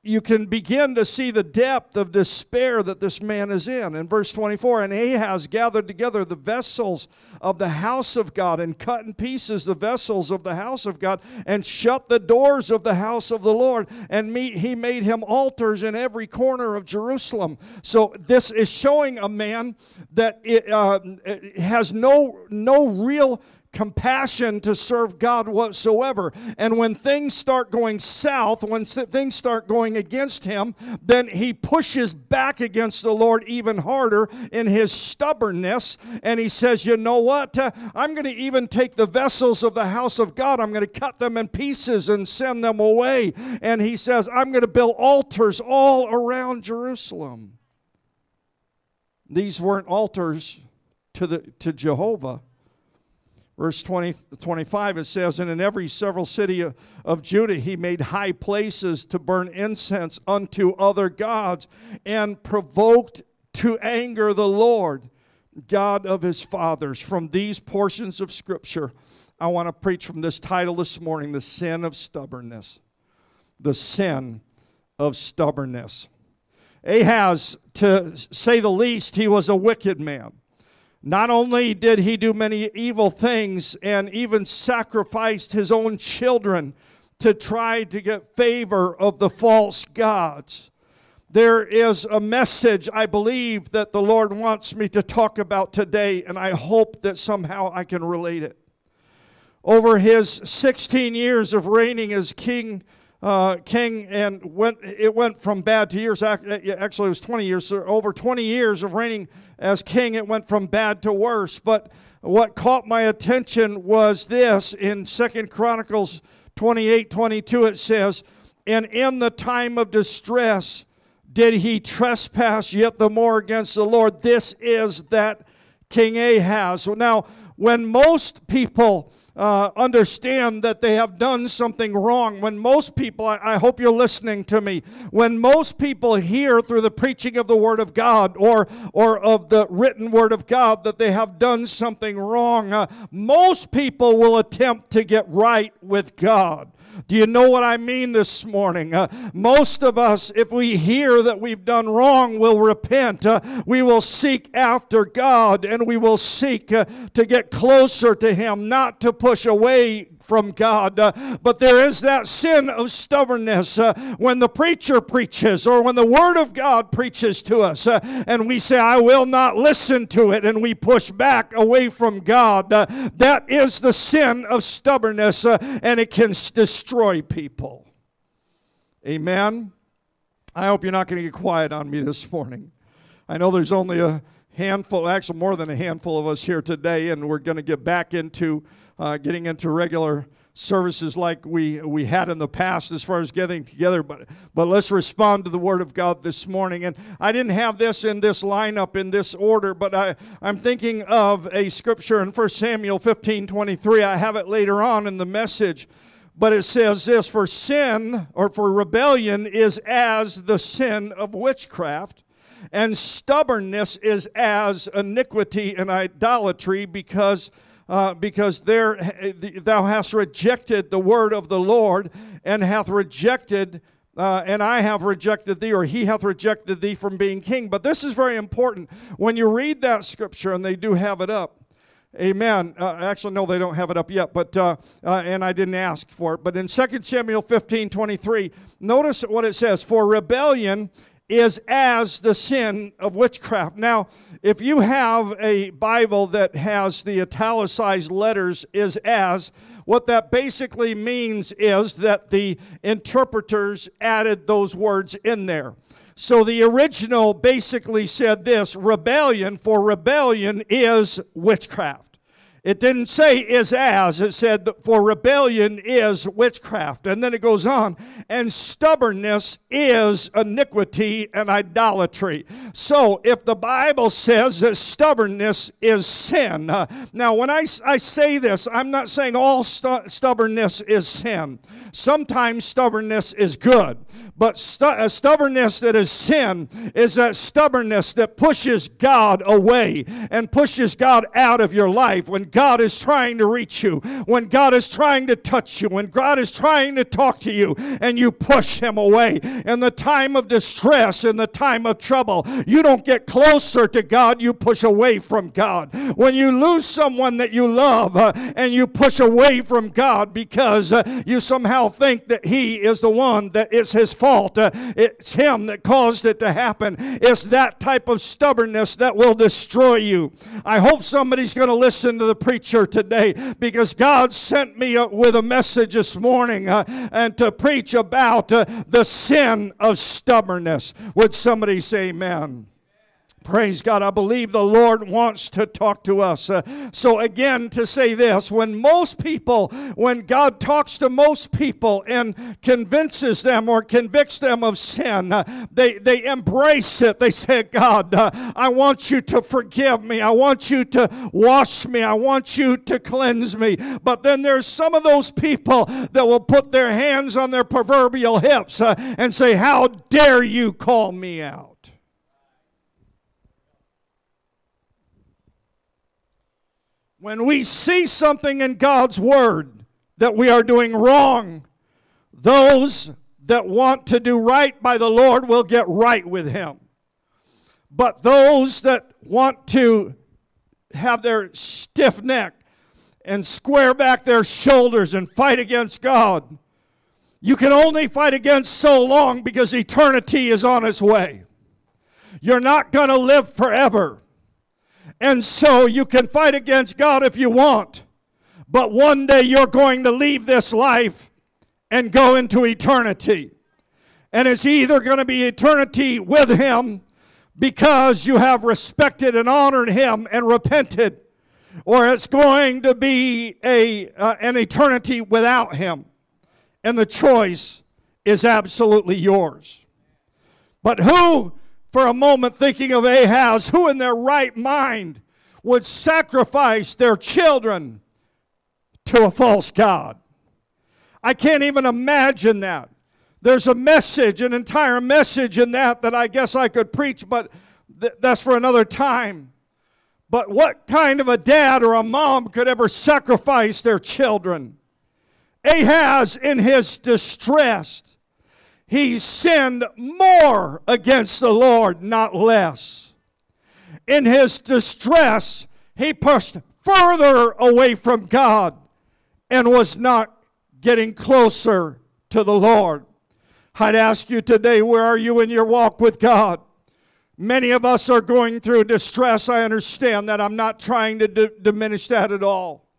You can begin to see the depth of despair that this man is in. In verse 24, and Ahaz gathered together the vessels of the house of God and cut in pieces the vessels of the house of God and shut the doors of the house of the Lord. And he made him altars in every corner of Jerusalem. So this is showing a man that it, uh, has no, no real compassion to serve God whatsoever. And when things start going south, when things start going against him, then he pushes back against the Lord even harder in his stubbornness. And he says, You know what? Uh, I'm going to even take the vessels of the house of God, I'm going to cut them in pieces and send them away. And he says, I'm going to build altars all around Jerusalem. These weren't altars to, the, to Jehovah Verse 20, 25, it says, And in every several city of, of Judah he made high places to burn incense unto other gods, and provoked to anger the Lord, God of his fathers. From these portions of Scripture, I want to preach from this title this morning The Sin of Stubbornness. The Sin of Stubbornness. Ahaz, to say the least, he was a wicked man. Not only did he do many evil things and even sacrificed his own children to try to get favor of the false gods, there is a message I believe that the Lord wants me to talk about today, and I hope that somehow I can relate it. Over his 16 years of reigning as king, uh, king, and went, it went from bad to years. Actually, it was 20 years. So over 20 years of reigning as king, it went from bad to worse. But what caught my attention was this in Second Chronicles 28 22, it says, And in the time of distress did he trespass yet the more against the Lord. This is that King Ahaz. Now, when most people uh, understand that they have done something wrong. When most people, I, I, hope you're listening to me, when most people hear through the preaching of the Word of God or, or of the written Word of God that they have done something wrong, uh, most people will attempt to get right with God. Do you know what I mean this morning? Uh, most of us, if we hear that we've done wrong, will repent. Uh, we will seek after God and we will seek uh, to get closer to Him, not to push away from God. Uh, but there is that sin of stubbornness uh, when the preacher preaches or when the Word of God preaches to us uh, and we say, I will not listen to it, and we push back away from God. That is the sin of stubbornness, and it can destroy people. Amen. I hope you're not going to get quiet on me this morning. I know there's only a handful, actually more than a handful of us here today, and we're going to get back into uh, getting into regular services like we we had in the past as far as getting together but but let's respond to the word of god this morning. And i didn't have this in this lineup in this order but i i'm thinking of a scripture in 1 samuel 15 23 i have it later on in the message but it says this for sin or for rebellion is as the sin of witchcraft and stubbornness is as iniquity and idolatry because uh, because there thou hast rejected the word of the Lord and hath rejected uh, and I have rejected thee, or he hath rejected thee from being king. But this is very important. When you read that scripture, and they do have it up, Amen. Uh, actually, no, they don't have it up yet, but uh, uh, and I didn't ask for it. But in 2 Samuel 15 23, notice what it says For rebellion is as the sin of witchcraft. Now, if you have a Bible that has the italicized letters, is as, what that basically means is that the interpreters added those words in there. So the original basically said this rebellion, for rebellion is witchcraft. It didn't say is as, it said for rebellion is witchcraft. And then it goes on, and stubbornness is iniquity and idolatry. So if the Bible says that stubbornness is sin, uh, now when I, I say this, I'm not saying all stu- stubbornness is sin. Sometimes stubbornness is good. But stu- stubbornness that is sin is that stubbornness that pushes God away and pushes God out of your life when God is trying to reach you, when God is trying to touch you, when God is trying to talk to you, and you push Him away. In the time of distress, in the time of trouble, you don't get closer to God, you push away from God. When you lose someone that you love uh, and you push away from God because uh, you somehow think that He is the one that is His fault, uh, it's Him that caused it to happen. It's that type of stubbornness that will destroy you. I hope somebody's going to listen to the preacher today because God sent me with a message this morning uh, and to preach about uh, the sin of stubbornness. Would somebody say amen? Praise God. I believe the Lord wants to talk to us. Uh, so, again, to say this when most people, when God talks to most people and convinces them or convicts them of sin, uh, they, they embrace it. They say, God, uh, I want you to forgive me. I want you to wash me. I want you to cleanse me. But then there's some of those people that will put their hands on their proverbial hips uh, and say, How dare you call me out? When we see something in God's Word that we are doing wrong, those that want to do right by the Lord will get right with Him. But those that want to have their stiff neck and square back their shoulders and fight against God, you can only fight against so long because eternity is on its way. You're not going to live forever. And so you can fight against God if you want, but one day you're going to leave this life and go into eternity. And it's either going to be eternity with Him because you have respected and honored Him and repented, or it's going to be a, uh, an eternity without Him. And the choice is absolutely yours. But who for a moment thinking of Ahaz, who in their right mind would sacrifice their children to a false God. I can't even imagine that. There's a message, an entire message in that that I guess I could preach, but th- that's for another time. But what kind of a dad or a mom could ever sacrifice their children? Ahaz, in his distress, he sinned more against the Lord, not less. In his distress, he pushed further away from God and was not getting closer to the Lord. I'd ask you today, where are you in your walk with God? Many of us are going through distress. I understand that. I'm not trying to d- diminish that at all.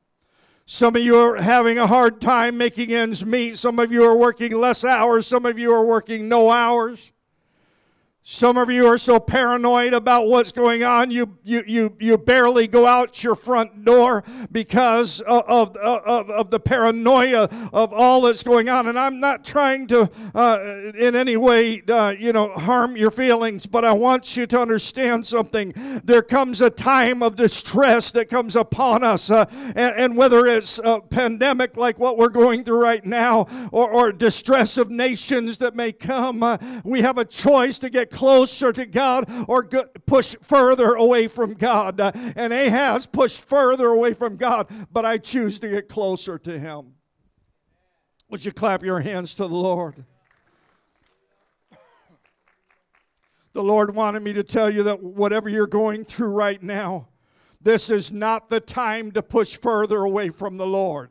Some of you are having a hard time making ends meet. Some of you are working less hours. Some of you are working no hours. Some of you are so paranoid about what's going on, you, you, you, you barely go out your front door because of, of, of, of the paranoia of all that's going on. And I'm not trying to, uh, in any way, uh, you know, harm your feelings, but I want you to understand something. There comes a time of distress that comes upon us. Uh, and, and, whether it's a pandemic like what we're going through right now or, or distress of nations that may come, uh, we have a choice to get closer to God or push further away from God. And Ahaz pushed further away from God, but I choose to get closer to Him. Would you clap your hands to the Lord? The Lord wanted me to tell you that whatever you're going through right now, this is not the time to push further away from the Lord.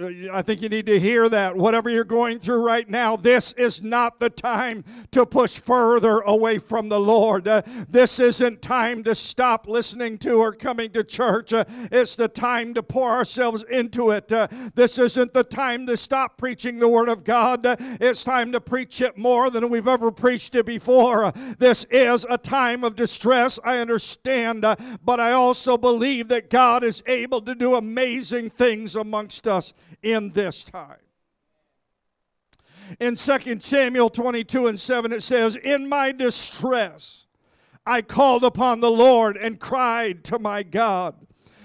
Uh, I think you need to hear that. Whatever you're going through right now, this is not the time to push further away from the Lord. Uh, this isn't time to stop listening to or coming to church. Uh, it's the time to pour ourselves into it. Uh, this isn't the time to stop preaching the Word of God. Uh, it's time to preach it more than we've ever preached it before. Uh, this is a time of distress, I understand, but I also believe that God is able to do amazing things amongst us us in this time. In 2 Samuel 22 and 7, it says, In my distress, I called upon the Lord and cried to my God.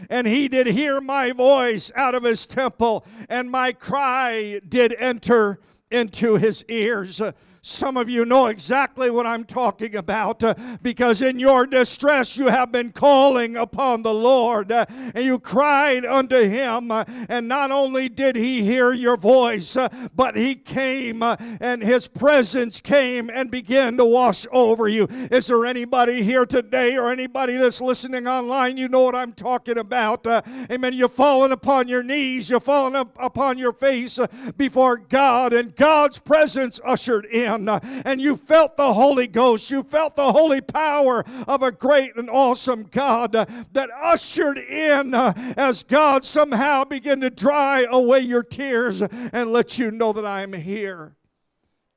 And he did hear my voice out of his temple, and my cry did enter into his ears. Some of you know exactly what I'm talking about uh, because in your distress you have been calling upon the Lord uh, and you cried unto him. Uh, and not only did he hear your voice, uh, but he came uh, and his presence came and began to wash over you. Is there anybody here today or anybody that's listening online? You know what I'm talking about. Uh, amen. You've fallen upon your knees, you've fallen up upon your face before God, and God's presence ushered in in uh, and you felt the Holy Ghost. You felt the holy power of a great and awesome God uh, that ushered in uh, as God somehow began to dry away your tears and let you know that I am here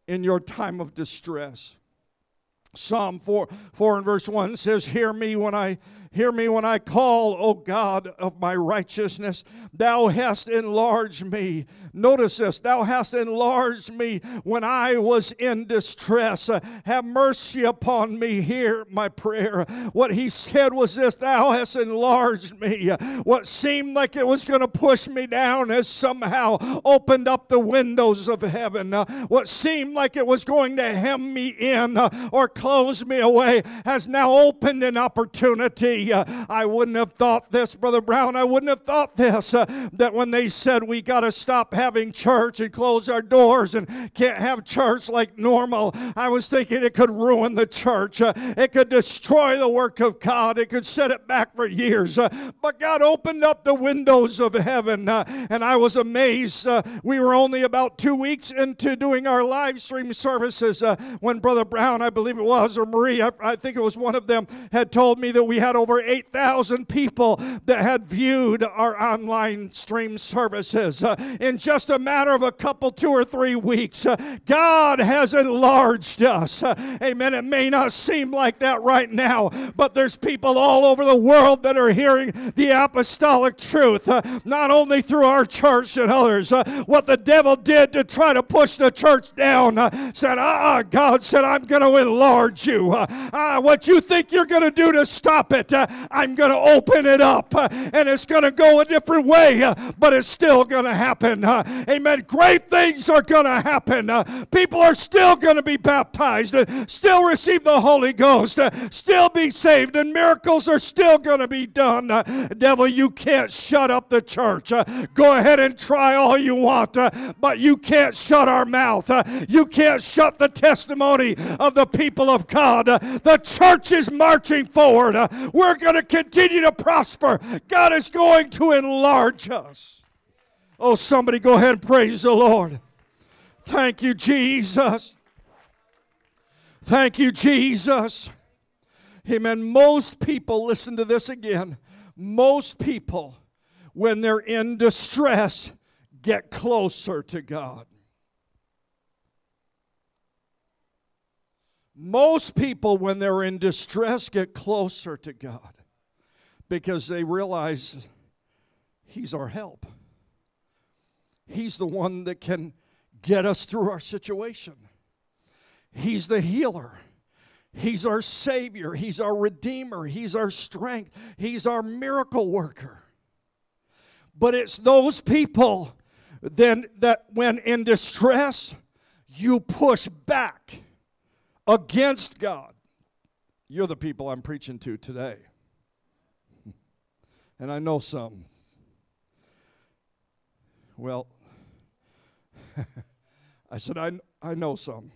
in your time of distress. Psalm 4, 4 and verse 1 says, Hear me when I Hear me when I call, O God of my righteousness. Thou hast enlarged me. Notice this Thou hast enlarged me when I was in distress. Have mercy upon me. Hear my prayer. What he said was this Thou hast enlarged me. What seemed like it was going to push me down has somehow opened up the windows of heaven. What seemed like it was going to hem me in or close me away has now opened an opportunity I wouldn't have thought this, Brother Brown. I wouldn't have thought this that when they said we got to stop having church and close our doors and can't have church like normal, I was thinking it could ruin the church. Uh, it could destroy the work of God. It could set it back for years. Uh, but God opened up the windows of heaven, uh, and I was amazed. Uh, we were only about two weeks into doing our live stream services when Brother Brown, I believe it was, or Marie, I, I think it was one of them, had told me that we had over over 8,000 people that had viewed our online stream services. Uh, in just a matter of a couple, two or three weeks, uh, God has enlarged us. Uh, amen. It may not seem like that right now, but there's people all over the world that are hearing the apostolic truth, uh, not only through our church and others. Uh, what the devil did to try to push the church down uh, said, ah, God said, I'm going to enlarge you. Ah, what you think you're going to do to stop it, I'm going to open it up uh, and it's going to go a different way, uh, but it's still going to happen. Uh, amen. Great things are going to happen. Uh, people are still going to be baptized and still receive the Holy Ghost, uh, still be saved, and miracles are still going to be done. Devil, you can't shut up the church. Go ahead and try all you want, but you can't shut our mouth. You can't shut the testimony of the people of God. The church is marching forward. We're going to continue to prosper. God is going to enlarge us. Oh, somebody go ahead and praise the Lord. Thank you, Jesus. Thank you, Jesus. Amen. Most people, listen to this again. Most people when they're in distress, get closer to God. Most people, when they're in distress, get closer to God because they realize He's our help. He's the one that can get us through our situation. He's the healer. He's our Savior. He's our Redeemer. He's our strength. He's our miracle worker. But it's those people then that when in distress, you push back against God. You're the people I'm preaching to today. And I know some. Well, I said, I, I know some.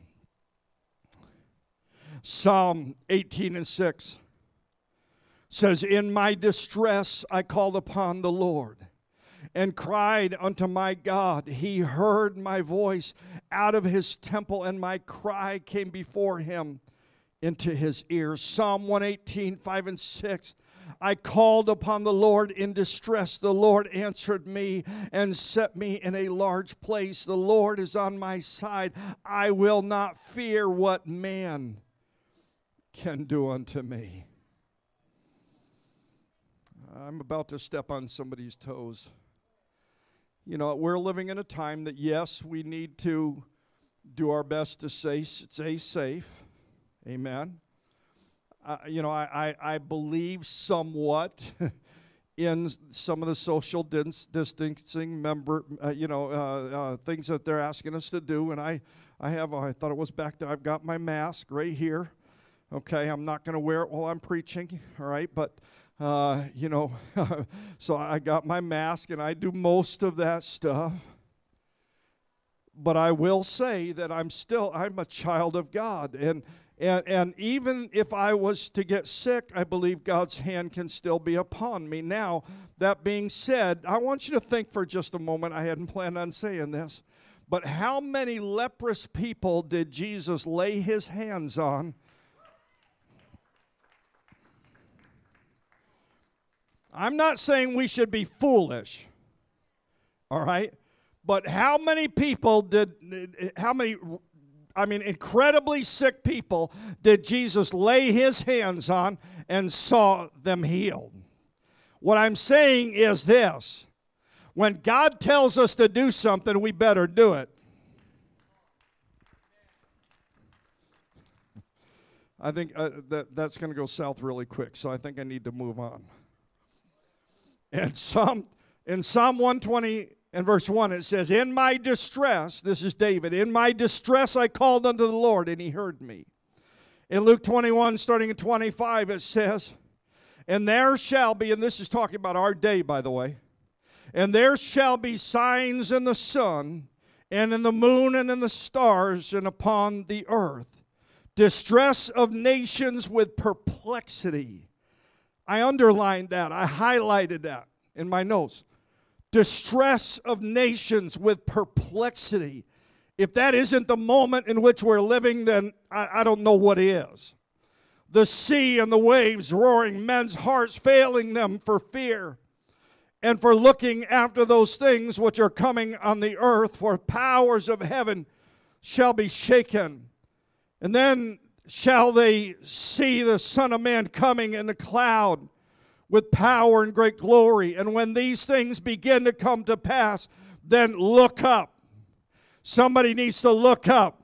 Psalm 18 and 6 says, In my distress I called upon the Lord and cried unto my God. He heard my voice out of his temple, and my cry came before him into his ears. Psalm 118, 5 and 6. I called upon the Lord in distress. The Lord answered me and set me in a large place. The Lord is on my side. I will not fear what man can do unto me. I'm about to step on somebody's toes. You know, we're living in a time that, yes, we need to do our best to stay, safe. Amen. You know, I, I, I believe somewhat in some of the social dis- distancing member, uh, you know, uh, uh, things that they're asking us to do. And I, I have, I thought it was back there. I've got my mask right here. Okay, I'm not going to wear it while I'm preaching. All right, but uh, you know, so I got my mask and I do most of that stuff. But I will say that I'm still I'm a child of God, and and and even if I was to get sick, I believe God's hand can still be upon me. Now, that being said, I want you to think for just a moment. I hadn't planned on saying this, but how many leprous people did Jesus lay his hands on? I'm not saying we should be foolish, all right? But how many people did, how many, I mean, incredibly sick people did Jesus lay his hands on and saw them healed? What I'm saying is this when God tells us to do something, we better do it. I think uh, that that's going to go south really quick, so I think I need to move on. And Psalm in Psalm 120 and verse 1 it says, "In my distress, this is David, in my distress I called unto the Lord and he heard me." In Luke 21 starting at 25 it says, "And there shall be and this is talking about our day by the way, and there shall be signs in the sun and in the moon and in the stars and upon the earth, distress of nations with perplexity." I underlined that. I highlighted that in my notes. Distress of nations with perplexity. If that isn't the moment in which we're living, then I, I, don't know what is. The sea and the waves roaring, men's hearts failing them for fear and for looking after those things which are coming on the earth, for powers of heaven shall be shaken. And then shall they see the Son of Man coming in the cloud with power and great glory. And when these things begin to come to pass, then look up. Somebody needs to look up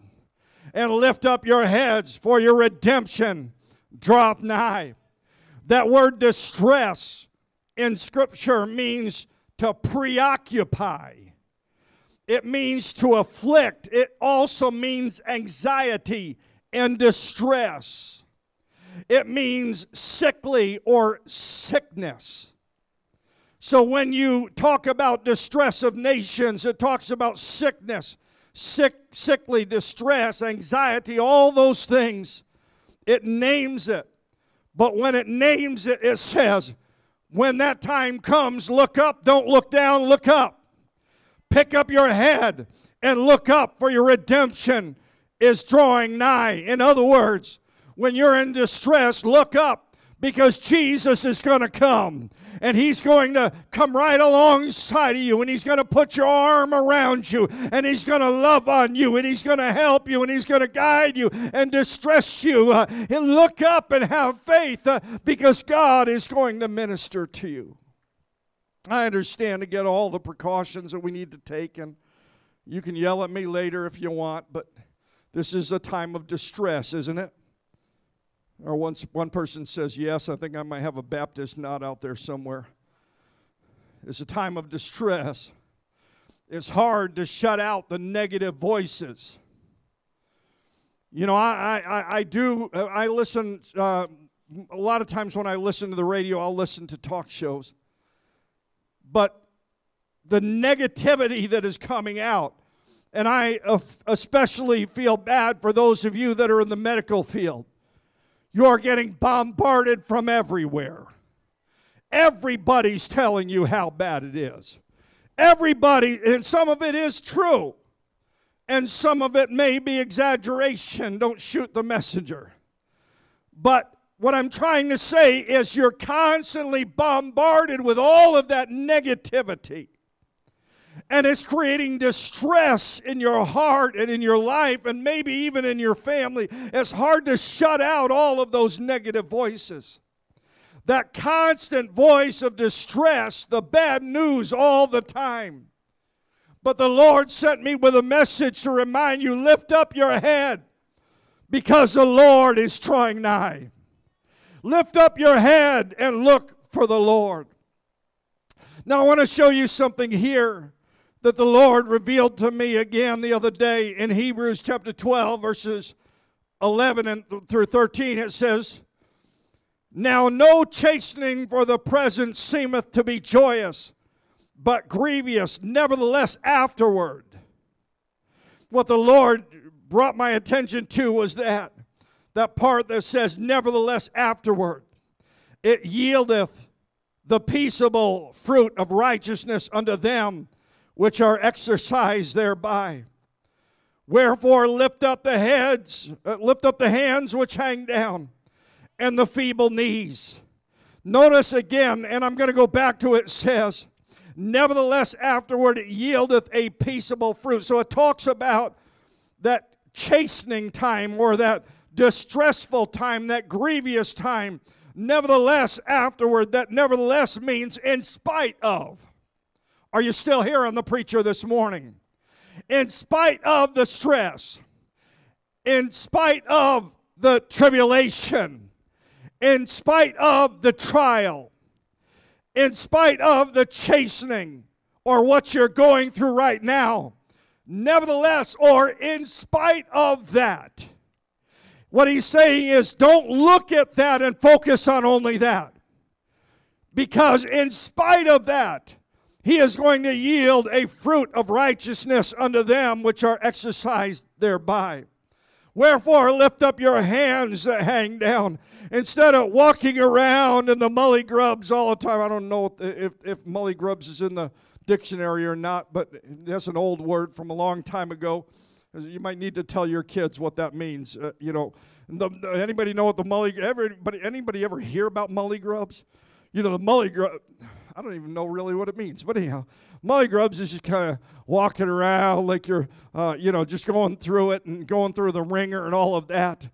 and lift up your heads, for your redemption drop nigh. That word distress in Scripture means to preoccupy. It means to afflict. It also means anxiety and distress. It means sickly or sickness. So when you talk about distress of nations, it talks about sickness, sick, sickly distress, anxiety, all those things. It names it. But when it names it, it says, when that time comes, look up, don't look down, look up. Pick up your head and look up, for your redemption is drawing nigh. In other words, when you're in distress, look up because Jesus is going to come and He's going to come right alongside of you and He's going to put your arm around you and He's going to love on you and He's going to help you and He's going to guide you and distress you. Uh, and look up and have faith uh, because God is going to minister to you. I understand again all the precautions that we need to take, and you can yell at me later if you want, but this is a time of distress, isn't it? Or once one person says, Yes, I think I might have a Baptist knot out there somewhere. It's a time of distress. It's hard to shut out the negative voices. You know, I, I, I do, I listen, uh, a lot of times when I listen to the radio, I'll listen to talk shows. But the negativity that is coming out, and I especially feel bad for those of you that are in the medical field. You are getting bombarded from everywhere. Everybody's telling you how bad it is. Everybody, and some of it is true, and some of it may be exaggeration. Don't shoot the messenger. But what I'm trying to say is you're constantly bombarded with all of that negativity. And it's creating distress in your heart and in your life, and maybe even in your family. It's hard to shut out all of those negative voices. That constant voice of distress, the bad news all the time. But the Lord sent me with a message to remind you lift up your head because the Lord is drawing nigh. Lift up your head and look for the Lord. Now, I want to show you something here that the Lord revealed to me again the other day in Hebrews chapter 12, verses 11 and through 13. It says, Now no chastening for the present seemeth to be joyous, but grievous, nevertheless afterward. What the Lord brought my attention to was that that part that says, Nevertheless, afterward, it yieldeth the peaceable fruit of righteousness unto them which are exercised thereby. Wherefore, lift up the heads, uh, lift up the hands which hang down, and the feeble knees. Notice again, and I'm going to go back to it, it says, Nevertheless, afterward it yieldeth a peaceable fruit. So it talks about that chastening time or that distressful time, that grievous time. Nevertheless, afterward, that nevertheless means in spite of. Are you still hearing the preacher this morning? In spite of the stress, in spite of the tribulation, in spite of the trial, in spite of the chastening or what you're going through right now, nevertheless, or in spite of that, what he's saying is don't look at that and focus on only that. Because in spite of that, he is going to yield a fruit of righteousness unto them which are exercised thereby. Wherefore, lift up your hands that hang down. Instead of walking around in the mully grubs all the time, I don't know if, if mully grubs is in the dictionary or not, but that's an old word from a long time ago. You might need to tell your kids what that means. Uh, you know, the, anybody know what the mully? Everybody, anybody ever hear about mully grubs? You know, the mully grub. I don't even know really what it means, but anyhow, mully grubs is just kind of walking around like you're, uh, you know, just going through it and going through the wringer and all of that.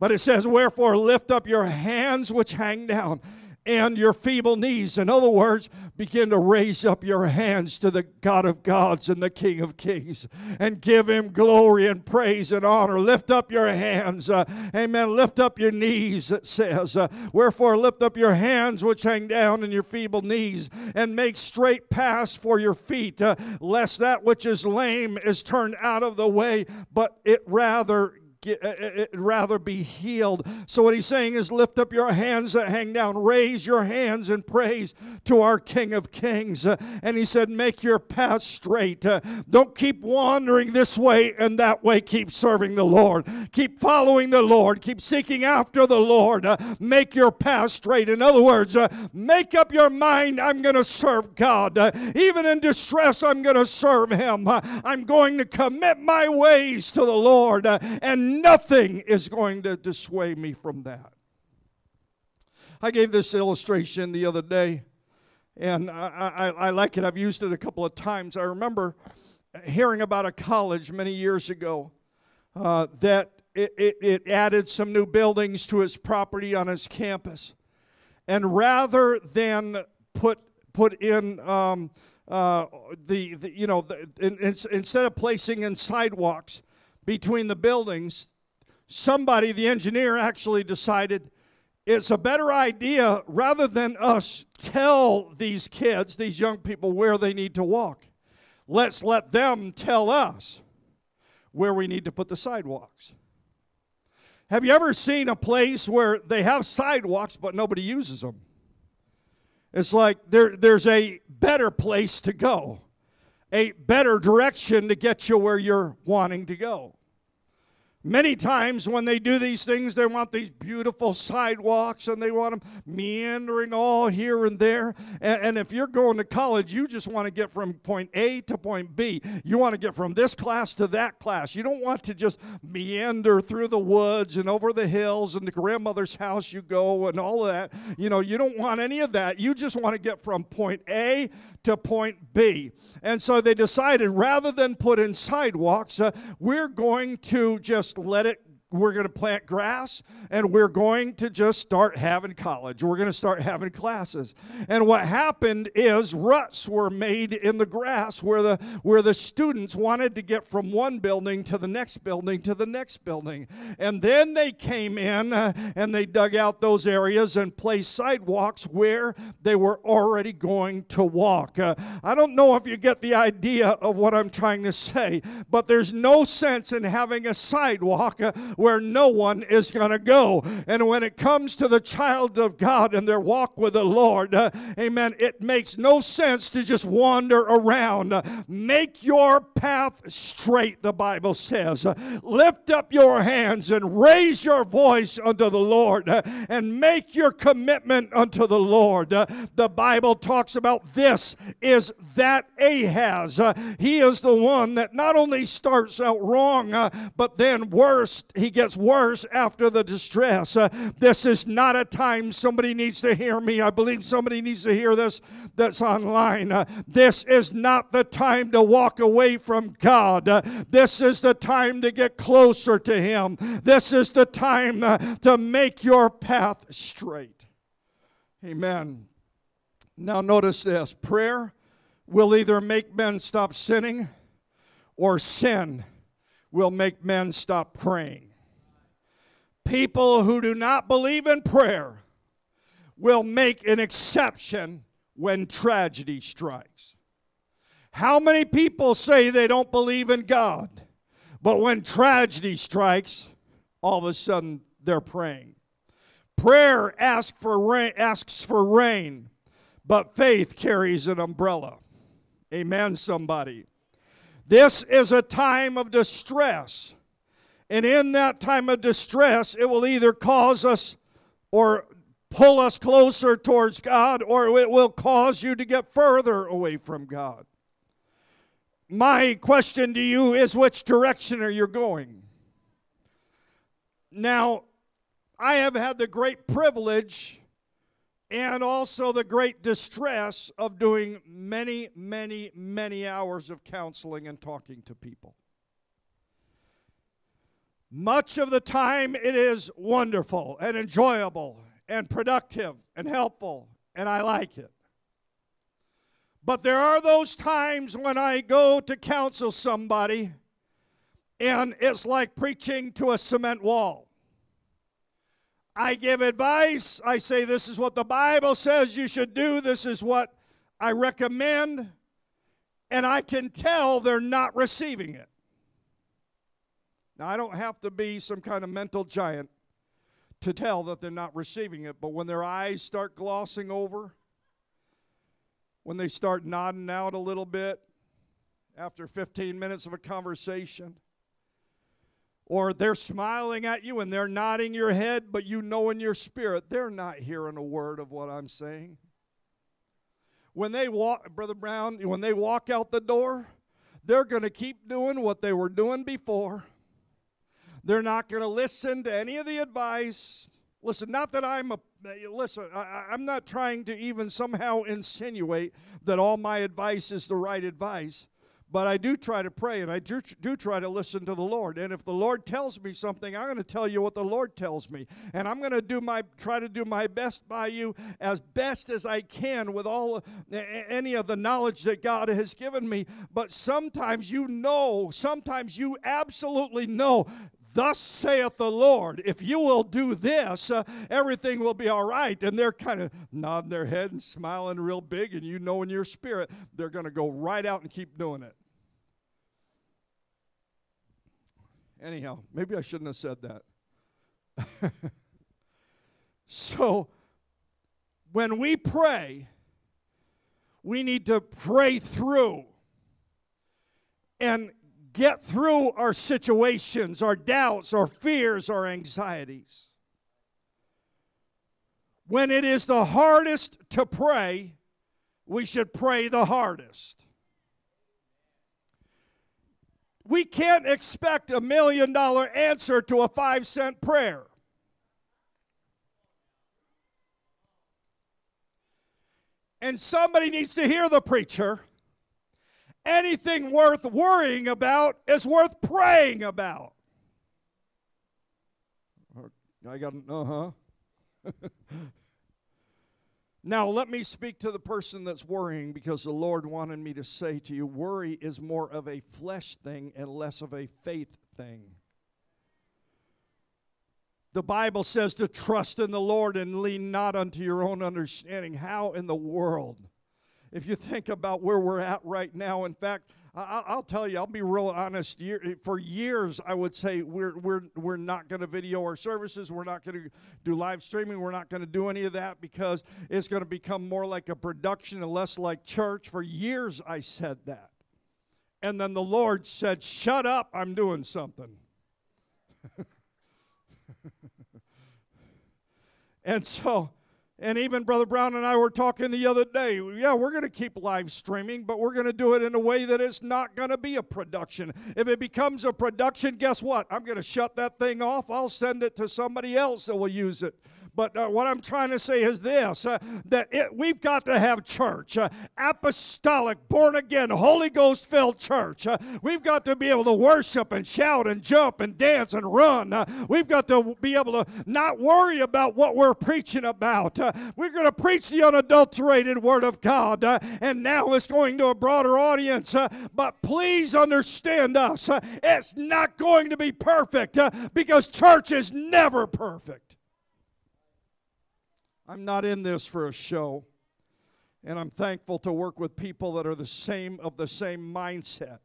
But it says, "Wherefore lift up your hands which hang down." And your feeble knees. In other words, begin to raise up your hands to the God of gods and the King of kings and give him glory and praise and honor. Lift up your hands. Uh, amen. Lift up your knees, it says. Uh, Wherefore, lift up your hands which hang down and your feeble knees and make straight paths for your feet, uh, lest that which is lame is turned out of the way, but it rather uh, uh, uh, rather be healed. So, what he's saying is lift up your hands that hang down, raise your hands in praise to our King of Kings. Uh, and he said, Make your path straight. Uh, don't keep wandering this way and that way. Keep serving the Lord. Keep following the Lord. Keep seeking after the Lord. Uh, make your path straight. In other words, make up your mind I'm going to serve God. even in distress, I'm going to serve Him. I'm going to commit my ways to the Lord and nothing is going to dissuade me from that. I gave this illustration the other day, and I, I, I like it. I've used it a couple of times. I remember hearing about a college many years ago uh, that it, it, it added some new buildings to its property on its campus. And rather than put, put in um, uh, the, the, you know, the, in, in, instead of placing in sidewalks between the buildings, somebody, the engineer, actually decided it's a better idea rather than us tell these kids, these young people, where they need to walk. Let's let them tell us where we need to put the sidewalks. Have you ever seen a place where they have sidewalks but nobody uses them? It's like there, there's a better place to go, a better direction to get you where you're wanting to go. Many times when they do these things, they want these beautiful sidewalks and they want them meandering all here and there. And, and, if you're going to college, you just want to get from point A to point B. You want to get from this class to that class. You don't want to just meander through the woods and over the hills and the grandmother's house you go and all of that. You know, you don't want any of that. You just want to get from point A to point B. And so they decided rather than put in sidewalks, uh, we're going to just let it we're going to plant grass and we're going to just start having college. We're going to start having classes. And what happened is ruts were made in the grass where the where the students wanted to get from one building to the next building to the next building. And then they came in uh, and they dug out those areas and placed sidewalks where they were already going to walk. Uh, I don't know if you get the idea of what I'm trying to say, but there's no sense in having a sidewalk uh, where no one is going to go. And when it comes to the child of God and their walk with the Lord, uh, amen, it makes no sense to just wander around. Make your path straight, the Bible says. Lift up your hands and raise your voice unto the Lord uh, and make your commitment unto the Lord. Uh, the Bible talks about this is that Ahaz. Uh, he is the one that not only starts out wrong, but then worst, he gets worse after the distress. Uh, this is not a time somebody needs to hear me. I believe somebody needs to hear this that's online. Uh, this is not the time to walk away from God. Uh, this is the time to get closer to Him. This is the time uh, to make your path straight. Amen. Now, notice this prayer will either make men stop sinning or sin will make men stop praying. People who do not believe in prayer will make an exception when tragedy strikes. How many people say they don't believe in God, but when tragedy strikes, all of a sudden they're praying? Prayer asks for rain, asks for rain, but faith carries an umbrella. Amen, somebody. This is a time of distress and in that time of distress, it will either cause us or pull us closer towards God, or it will cause you to get further away from God. My question to you is which direction are you going? Now, I have had the great privilege and also the great distress of doing many, many, many hours of counseling and talking to people. Much of the time, it is wonderful and enjoyable and productive and helpful, and I like it. But there are those times when I go to counsel somebody, and it's like preaching to a cement wall. I give advice. I say, This is what the Bible says you should do. This is what I recommend. And I can tell they're not receiving it. Now, I don't have to be some kind of mental giant to tell that they're not receiving it, but when their eyes start glossing over, when they start nodding out a little bit after 15 minutes of a conversation, or they're smiling at you and they're nodding your head, but you know in your spirit they're not hearing a word of what I'm saying. When they walk, Brother Brown, when they walk out the door, they're going to keep doing what they were doing before they're not going to listen to any of the advice Listen, not that I'm a, listen, I- I'm not trying to even somehow insinuate that all my advice is the right advice, but I do try to pray and I do, do try to listen to the Lord. And if the Lord tells me something, I'm going to tell you what the Lord tells me. And I'm going to do my, try to do my best by you as best as I can with all, any of the knowledge that God has given me. But sometimes you know, sometimes you absolutely know Thus saith the Lord, if you will do this, uh, everything will be all right. And they're kind of nodding their head and smiling real big, and you know in your spirit they're going to go right out and keep doing it. Anyhow, maybe I shouldn't have said that. so, when we pray, we need to pray through and get through our situations, our doubts, our fears, our anxieties. When it is the hardest to pray, we should pray the hardest. We can't expect a million dollar answer to a five cent prayer. And somebody needs to hear the preacher anything worth worrying about is worth praying about. I got an uh huh. now, let me speak to the person that's worrying because the Lord wanted me to say to you worry is more of a flesh thing and less of a faith thing. The Bible says to trust in the Lord and lean not unto your own understanding. How in the world? If you think about where we're at right now, in fact, I, will tell you, I'll be real honest. For years, I would say we're, we're, we're not going to video our services. We're not going to do live streaming. We're not going to do any of that because it's going to become more like a production and less like church. For years, I said that. And then the Lord said, Shut up, I'm doing something. and so and even Brother Brown and I were talking the other day. Yeah, we're going to keep live streaming, but we're going to do it in a way that it's not going to be a production. If it becomes a production, guess what? I'm going to shut that thing off. I'll send it to somebody else that will use it. But uh, what I'm trying to say is this uh, that it, we've got to have church, uh, apostolic, born again, Holy Ghost filled church. Uh, we've got to be able to worship and shout and jump and dance and run. Uh, we've got to be able to not worry about what we're preaching about. Uh, we're going to preach the unadulterated Word of God, and now it's going to a broader audience. but please understand us. it's not going to be perfect because church is never perfect. I'm not in this for a show. And I'm thankful to work with people that are the same of the same mindset.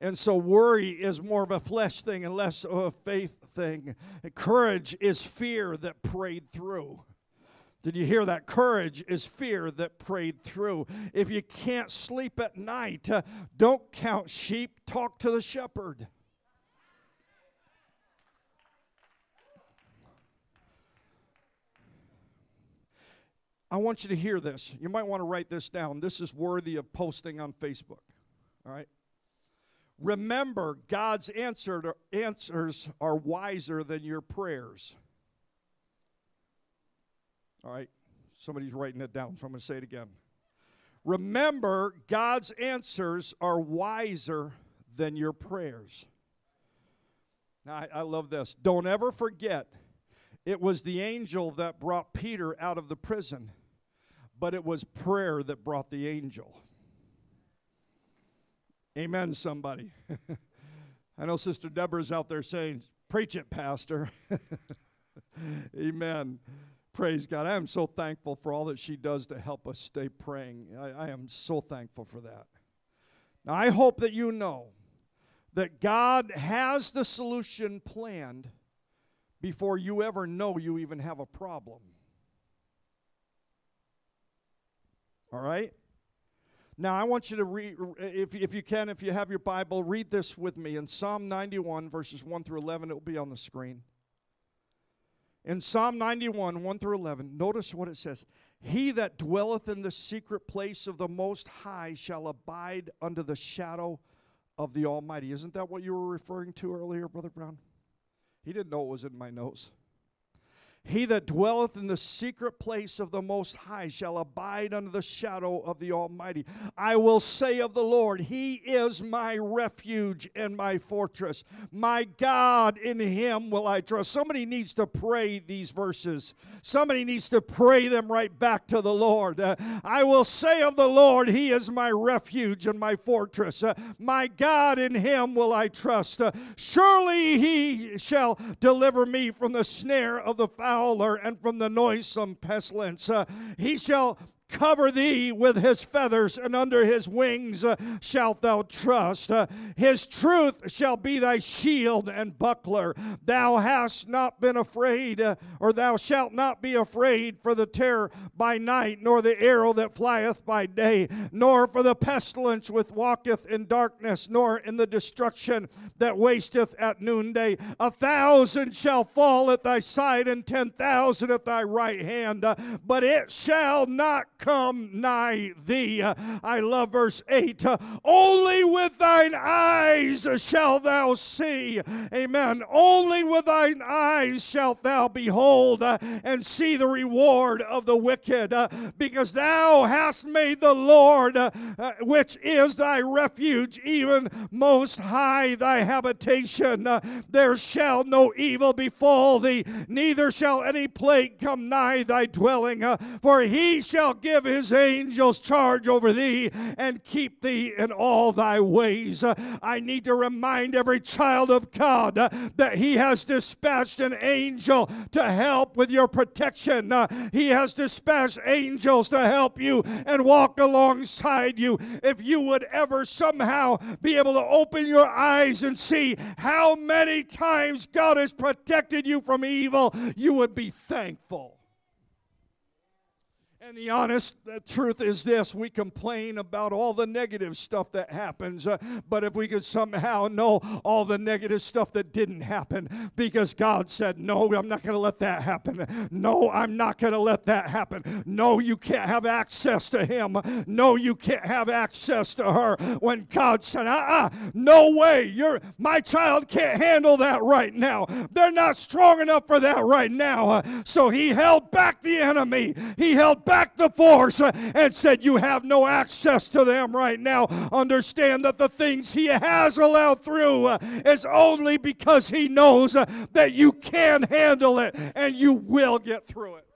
And so worry is more of a flesh thing and less of a faith thing. Courage is fear that prayed through. Did you hear that? Courage is fear that prayed through. If you can't sleep at night, uh, don't count sheep, talk to the shepherd. I want you to hear this. You might want to write this down. This is worthy of posting on Facebook. All right? Remember, God's answer answers are wiser than your prayers. All right? Somebody's writing it down, so I'm going to say it again. Remember, God's answers are wiser than your prayers. Now, I, I love this. Don't ever forget, it was the angel that brought Peter out of the prison but it was prayer that brought the angel. Amen, somebody. I know Sister Deborah's out there saying, Preach it, Pastor. Amen. Praise God. I am so thankful for all that she does to help us stay praying. I, I, am so thankful for that. Now, I hope that you know that God has the solution planned before you ever know you even have a problem. All right? Now, I want you to read, if, if you can, if you have your Bible, read this with me. In Psalm 91, verses 1 through 11, it will be on the screen. In Psalm 91, 1 through 11, notice what it says He that dwelleth in the secret place of the Most High shall abide under the shadow of the Almighty. Isn't that what you were referring to earlier, Brother Brown? He didn't know it was in my notes. He that dwelleth in the secret place of the Most High shall abide under the shadow of the Almighty. I will say of the Lord, He is my refuge and my fortress. My God, in Him will I trust. Somebody needs to pray these verses. Somebody needs to pray them right back to the Lord. Uh, I will say of the Lord, He is my refuge and my fortress. Uh, my God, in Him will I trust. Uh, surely He shall deliver me from the snare of the fowler and from the noisome pestilence. Uh, he shall cover thee with his feathers, and under his wings uh, shalt thou trust. Uh, his truth shall be thy shield and buckler. Thou hast not been afraid, uh, or thou shalt not be afraid for the terror by night, nor the arrow that flieth by day, nor for the pestilence which walketh in darkness, nor in the destruction that wasteth at noonday. A thousand shall fall at thy side, and ten thousand at thy right hand, but it shall not come nigh thee. I love verse 8. Uh, Only with thine eyes shall thou see. Amen. Only with thine eyes shalt thou behold and see the reward of the wicked, because thou hast made the Lord, which is thy refuge, even most high thy habitation. There shall no evil befall thee, neither shall any plague come nigh thy dwelling. For he shall give his angels charge over thee and keep thee in all thy ways. I need to remind every child of God that he has dispatched an angel to help with your protection. He has dispatched angels to help you and walk alongside you. If you would ever somehow be able to open your eyes and see how many times God has protected you from evil, you would be thankful. And the honest uh, truth is this we complain about all the negative stuff that happens, uh, but if we could somehow know all the negative stuff that didn't happen, because God said, No, I'm not going to let that happen. No, I'm not going to let that happen. No, you can't have access to Him. No, you can't have access to her. When God said, Uh uh no way, you're, my child can't handle that right now. They're not strong enough for that right now. Uh, so He held back the enemy, He held back the force and said, You have no access to them right now. Understand that the things He has allowed through is only because He knows that you can handle it and you will get through it.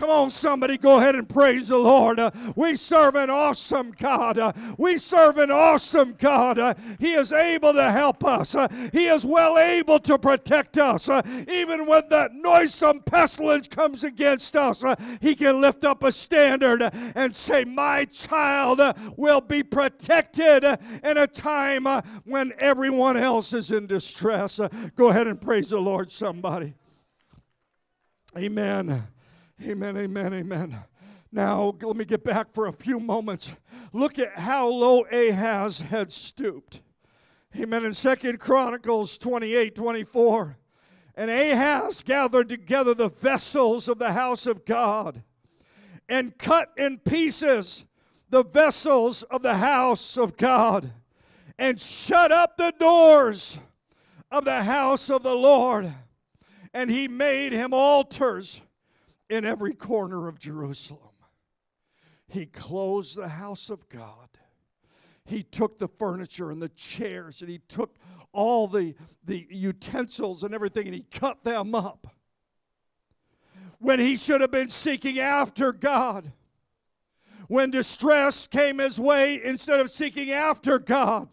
Come on, somebody, go ahead and praise the Lord. Uh, we serve an awesome God. Uh, we serve an awesome God. Uh, he is able to help us, Uh, He is well able to protect us. Uh, even when that noisome pestilence comes against us, uh, He can lift up a standard and say, My child will be protected in a time when everyone else is in distress. Go ahead and praise the Lord, somebody. Amen. Amen, amen, amen. Now, let me get back for a few moments. Look at how low Ahaz had stooped. Amen. In Second Chronicles 28 24. And Ahaz gathered together the vessels of the house of God and cut in pieces the vessels of the house of God and shut up the doors of the house of the Lord. And he made him altars in every corner of Jerusalem. He closed the house of God. He took the furniture and the chairs and he took all the, the utensils and everything and he cut them up. When he should have been seeking after God. When distress came his way, instead of seeking after God,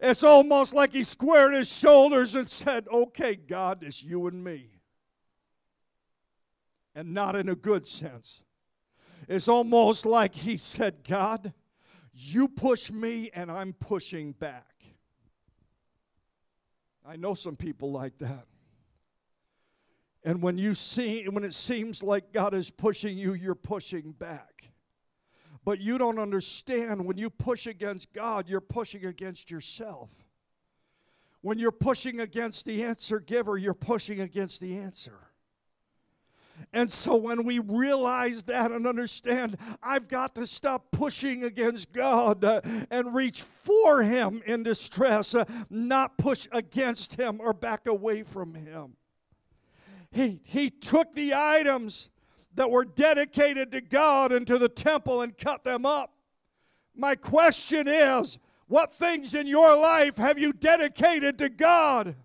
it's almost like he squared his shoulders and said, Okay, God, it's you and me and not in a good sense. It's almost like he said, God, you push me and I'm pushing back. I know some people like that. And when you see when it seems like God is pushing you, you're pushing back. But you don't understand when you push against God, you're pushing against yourself. When you're pushing against the answer giver, you're pushing against the answer. And so when we realize that and understand, I've got to stop pushing against God uh, and reach for Him in distress, uh, not push against Him or back away from Him. he, he took the items that were dedicated to God into the temple and cut them up. My question is what things in your life have you dedicated to God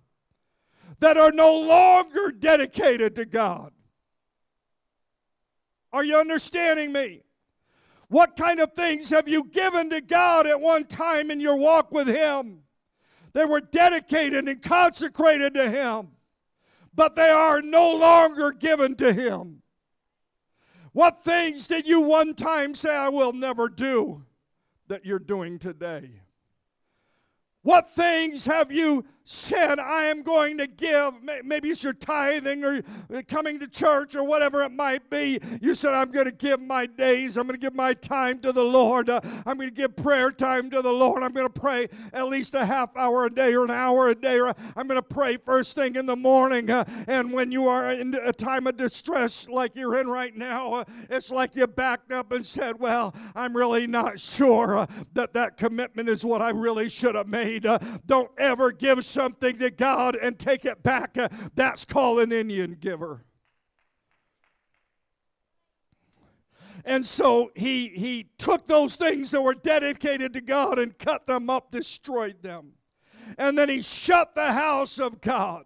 that are no longer dedicated to God? Are you understanding me? What kind of things have you given to God at one time in your walk with Him? They were dedicated and consecrated to Him, but they are no longer given to Him. What things did you one time say, I will never do, that you're doing today? What things have you said, I am going to give? Maybe it's your tithing or coming to church or whatever it might be. You said, I'm going to give my days. I'm going to give my time to the Lord. Uh, I'm going to give prayer time to the Lord. I'm going to pray at least a half hour a day or an hour a day. Or I'm going to pray first thing in the morning. Uh, and when you are in a time of distress like you're in right now, uh, it's like you backed up and said, Well, I'm really not sure that that commitment is what I really should have made. Don't ever give something to God and take it back. Uh, that's called an Indian giver. And so he, he took those things that were dedicated to God and cut them up, destroyed them. And then he shut the house of God.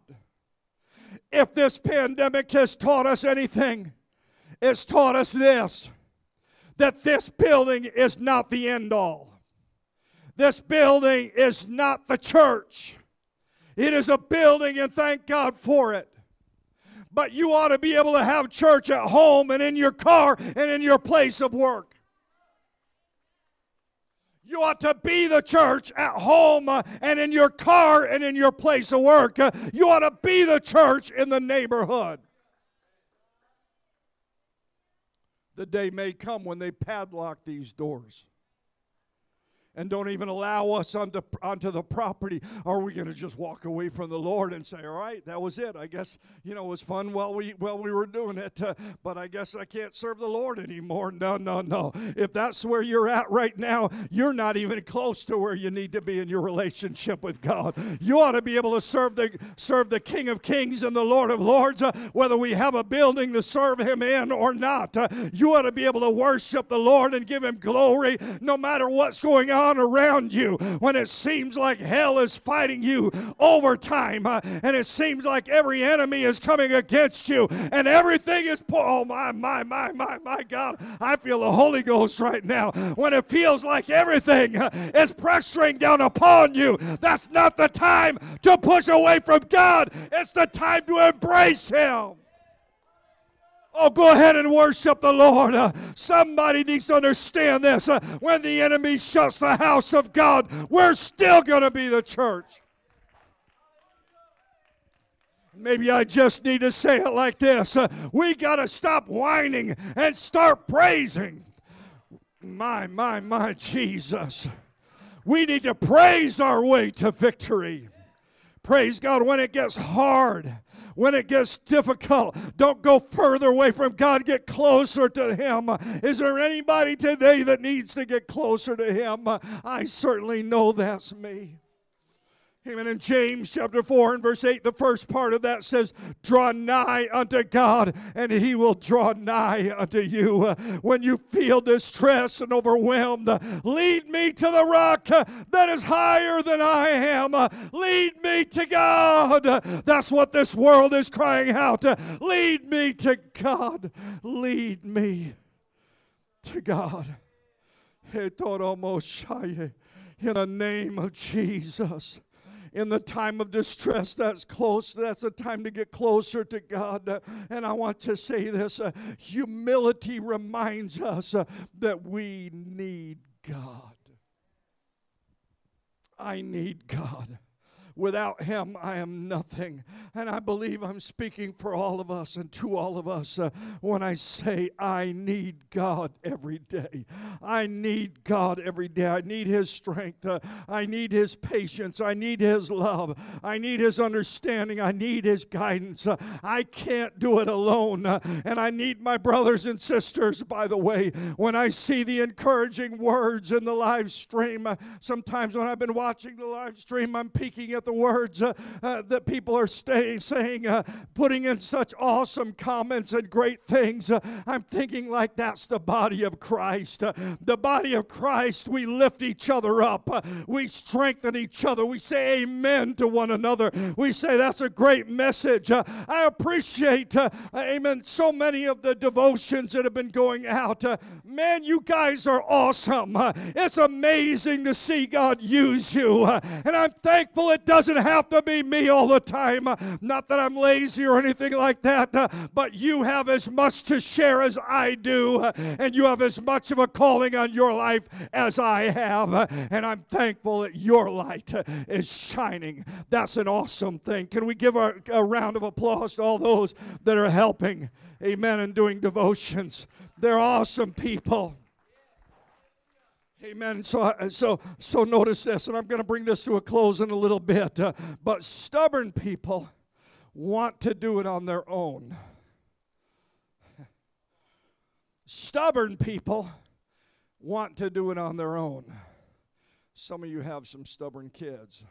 If this pandemic has taught us anything, it's taught us this that this building is not the end all. This building is not the church. It is a building, and thank God for it. But you ought to be able to have church at home and in your car and in your place of work. You ought to be the church at home uh, and in your car and in your place of work. Uh, you ought to be the church in the neighborhood. The day may come when they padlock these doors and don't even allow us onto, onto the property, are we going to just walk away from the Lord and say, all right, that was it. I guess, you know, it was fun while we, while we were doing it, uh, but I guess I can't serve the Lord anymore. No, no, no. If that's where you're at right now, you're not even close to where you need to be in your relationship with God. You ought to be able to serve the, serve the King of Kings and the Lord of Lords, uh, whether we have a building to serve Him in or not. Uh, you ought to be able to worship the Lord and give Him glory no matter what's going on on around you when it seems like hell is fighting you overtime uh, and it seems like every enemy is coming against you and everything is po- oh my my my my my God I feel the Holy Ghost right now. When it feels like everything uh, is pressuring down upon you that's not the time to push away from God. It's the time to embrace him Oh, go ahead and worship the Lord. Uh, somebody needs to understand this. Uh, when the enemy shuts the house of God, we're still going to be the church. Maybe I just need to say it like this uh, We got to stop whining and start praising. My, my, my Jesus. We need to praise our way to victory. Praise God when it gets hard when it gets difficult, don't go further away from God, get closer to Him. Is there anybody today that needs to get closer to Him? I certainly know that's me. Amen. In James chapter 4 and verse 8, the first part of that says, Draw nigh unto God, and he will draw nigh unto you. When you feel distressed and overwhelmed, lead me to the rock that is higher than I am. Lead me to God. That's what this world is crying out. Lead me to God. Lead me to God. In the name of Jesus in the time of distress, that's close. That's a time to get closer to God. And I want to say this uh, humility reminds us uh, that we need God. I need God. Without him, I am nothing. And I believe I'm speaking for all of us and to all of us uh, when I say, I need God every day. I need God every day. I need his strength. Uh, I need his patience. I need his love. I need his understanding. I need his guidance. Uh, I can't do it alone. Uh, and I need my brothers and sisters, by the way, when I see the encouraging words in the live stream. Uh, sometimes when I've been watching the live stream, I'm peeking at at the words uh, uh, that people are stay, saying, uh, putting in such awesome comments and great things, uh, I'm thinking like that's the body of Christ. Uh, the body of Christ, we lift each other up, Uh, we strengthen each other, we say amen to one another. We say that's a great message. I appreciate, amen, so many of the devotions that have been going out. Man, you guys are awesome. It's amazing to see God use you. And I'm thankful it doesn't have to be me all the time. Not that I'm lazy or anything like that, but you have as much to share as I do, and you have as much of a calling on your life as I have. And I'm thankful that your light is shining. That's an awesome thing. Can we give a, a round of applause to all those that are helping? Amen. And doing devotions. They're awesome people. Amen. So, so, so notice this, and I'm going to bring this to a close in a little bit. Uh, but stubborn people want to do it on their own. Stubborn people want to do it on their own. Some of you have some stubborn kids.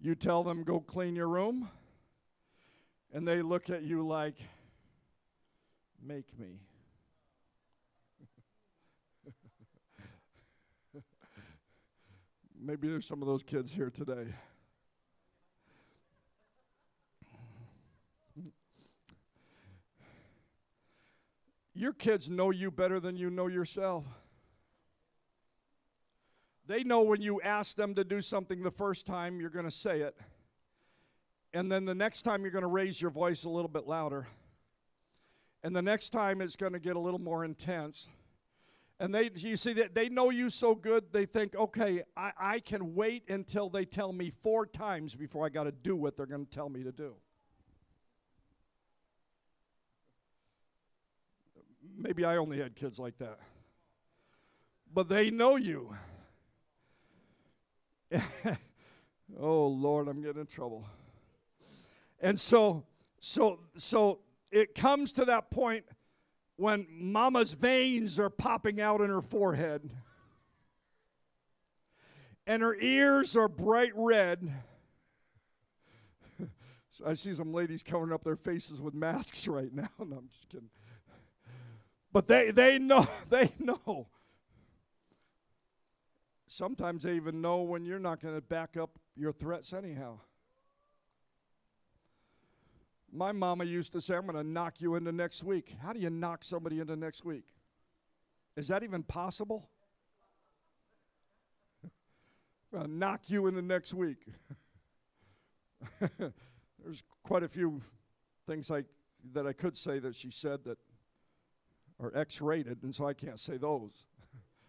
You tell them, go clean your room, and they look at you like, make me. Maybe there's some of those kids here today. Your kids know you better than you know yourself. They know when you ask them to do something the first time, you're going to say it. And then the next time, you're going to raise your voice a little bit louder. And the next time, it's going to get a little more intense. And they, you see, that they know you so good, they think, okay, I, I can wait until they tell me four times before I got to do what they're going to tell me to do. Maybe I only had kids like that. But they know you. oh Lord, I'm getting in trouble. And so so so it comes to that point when mama's veins are popping out in her forehead and her ears are bright red. I see some ladies covering up their faces with masks right now. No, I'm just kidding. But they, they know, they know. Sometimes they even know when you're not going to back up your threats anyhow. My mama used to say, I'm going to knock you into next week. How do you knock somebody into next week? Is that even possible? To knock you into next week. There's quite a few things like that I could say that she said that are X rated, and so I can't say those.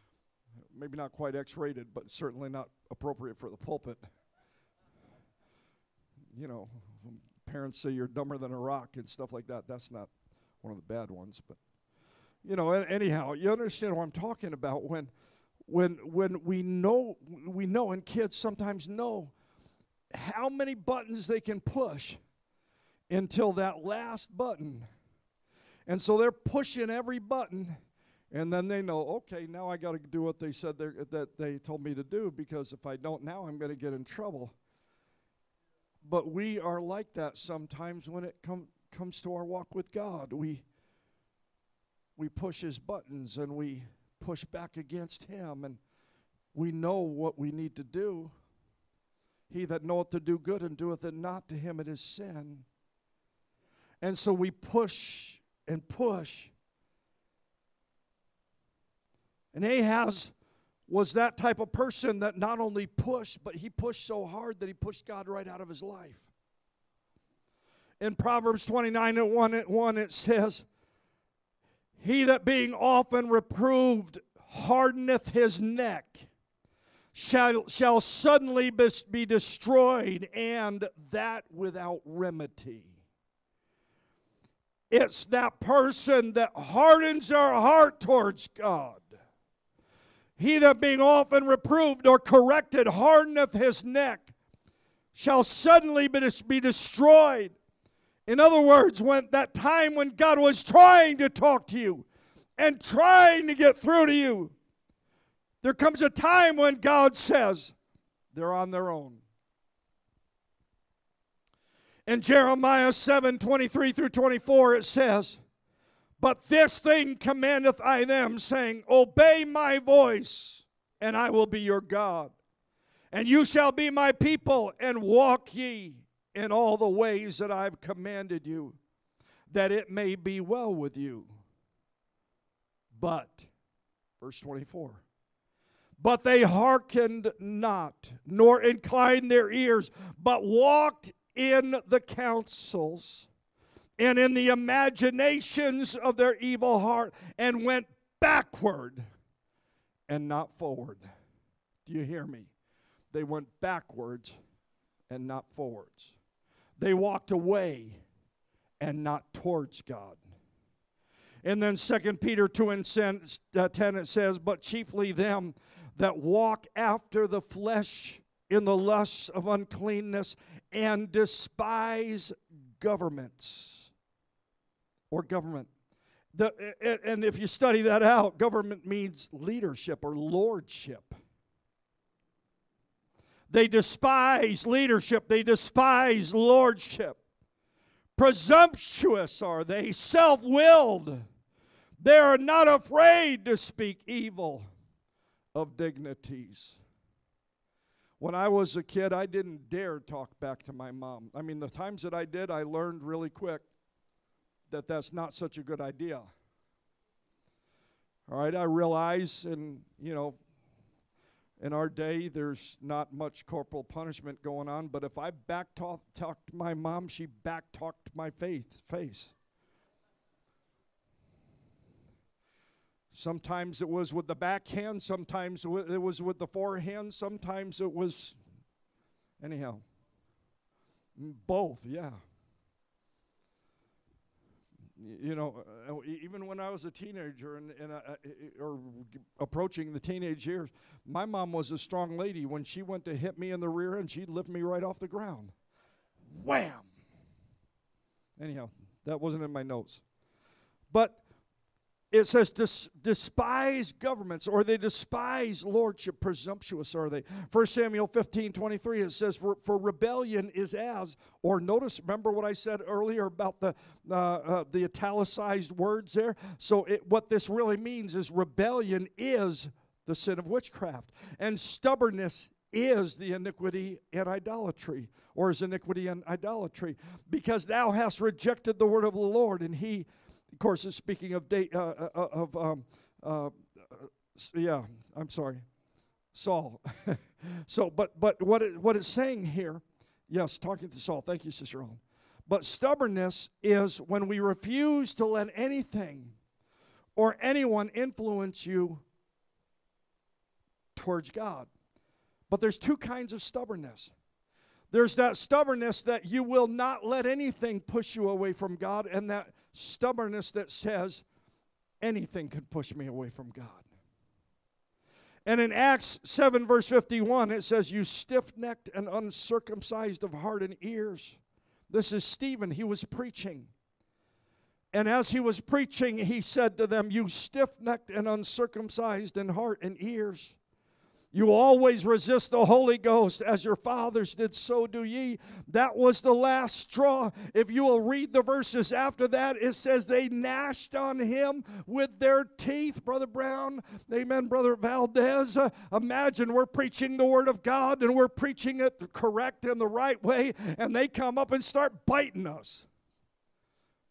Maybe not quite X rated, but certainly not appropriate for the pulpit. You know, parents say you're dumber than a rock and stuff like that. That's not one of the bad ones, but you know, anyhow, you understand what I'm talking about when when when we know we know and kids sometimes know how many buttons they can push until that last button and so they're pushing every button, and then they know, okay, now I got to do what they said that they told me to do because if I don't now, I'm going to get in trouble. But we are like that sometimes when it com- comes to our walk with God. We we push His buttons and we push back against Him, and we know what we need to do. He that knoweth to do good and doeth it not, to him it is sin. And so we push and push. And Ahaz was that type of person that not only pushed, but he pushed so hard that he pushed God right out of his life. In Proverbs 29 and 1, it- 1 it says, He that being often reproved hardeneth his neck shall, shall suddenly be destroyed, and that without remedy. It's that person that hardens their heart towards God. He that being often reproved or corrected hardeneth his neck shall suddenly be, destroyed. In other words, when that time when God was trying to talk to you and trying to get through to you, There comes a time when God says they're on their own. In Jeremiah 7 23 through 24, it says, But this thing commandeth I them, saying, Obey my voice, and I will be your God. And you shall be my people, and walk ye in all the ways that I've commanded you, that it may be well with you. But, verse 24, but they hearkened not, nor inclined their ears, but walked in the counsels and in the imaginations of their evil heart, and went backward and not forward. Do you hear me? They went backwards and not forwards. They walked away and not towards God. And then 2 Peter 2 and 10 uh, it says, But chiefly them that walk after the flesh in the lusts of uncleanness and despise governments or government. The, and if you study that out, government means leadership or lordship. They despise leadership, they despise lordship. Presumptuous are they, self willed. They are not afraid to speak evil of dignities. When I was a kid, I didn't dare talk back to my mom. I mean, the times that I did, I learned really quick that that's not such a good idea. All right, I realize, and you know, in our day, there's not much corporal punishment going on, but if I back talked my mom, she back talked my faith, face. Sometimes it was with the backhand, sometimes it was with the forehand, sometimes it was, anyhow, both, yeah. You know, uh, even when I was a teenager and, and uh, uh, or approaching the teenage years, my mom was a strong lady. When she went to hit me in the rear end, she'd lift me right off the ground. Wham! Anyhow, that wasn't in my notes. But it says dis- despise governments or they despise lordship presumptuous are they. 1 samuel 15 23 it says for, for rebellion is as or notice remember what i said earlier about the uh, uh, the italicized words there? So it, what this really means is rebellion is the sin of witchcraft and stubbornness is the iniquity and idolatry or is iniquity and idolatry because thou hast rejected the word of the lord and he of course, it's speaking of date uh, uh, uh, of um, uh, yeah. I'm sorry, Saul. so, but but what it, what it's saying here, yes, talking to Saul. Thank you, Sister Ellen. But stubbornness is when we refuse to let anything or anyone influence you towards God. But there's two kinds of stubbornness. There's that stubbornness that you will not let anything push you away from God, and that stubbornness that says anything could push me away from God. And in Acts 7, verse 51, it says, You stiff necked and uncircumcised of heart and ears. This is Stephen. He was preaching. And as he was preaching, he said to them, You stiff necked and uncircumcised in heart and ears. You always resist the Holy Ghost as your fathers did, so do ye. That was the last straw. If you will read the verses after that, it says they gnashed on him with their teeth. Brother Brown, amen, Brother Valdez. Uh, imagine we're preaching the Word of God and we're preaching it correct and the right way, and they come up and start biting us.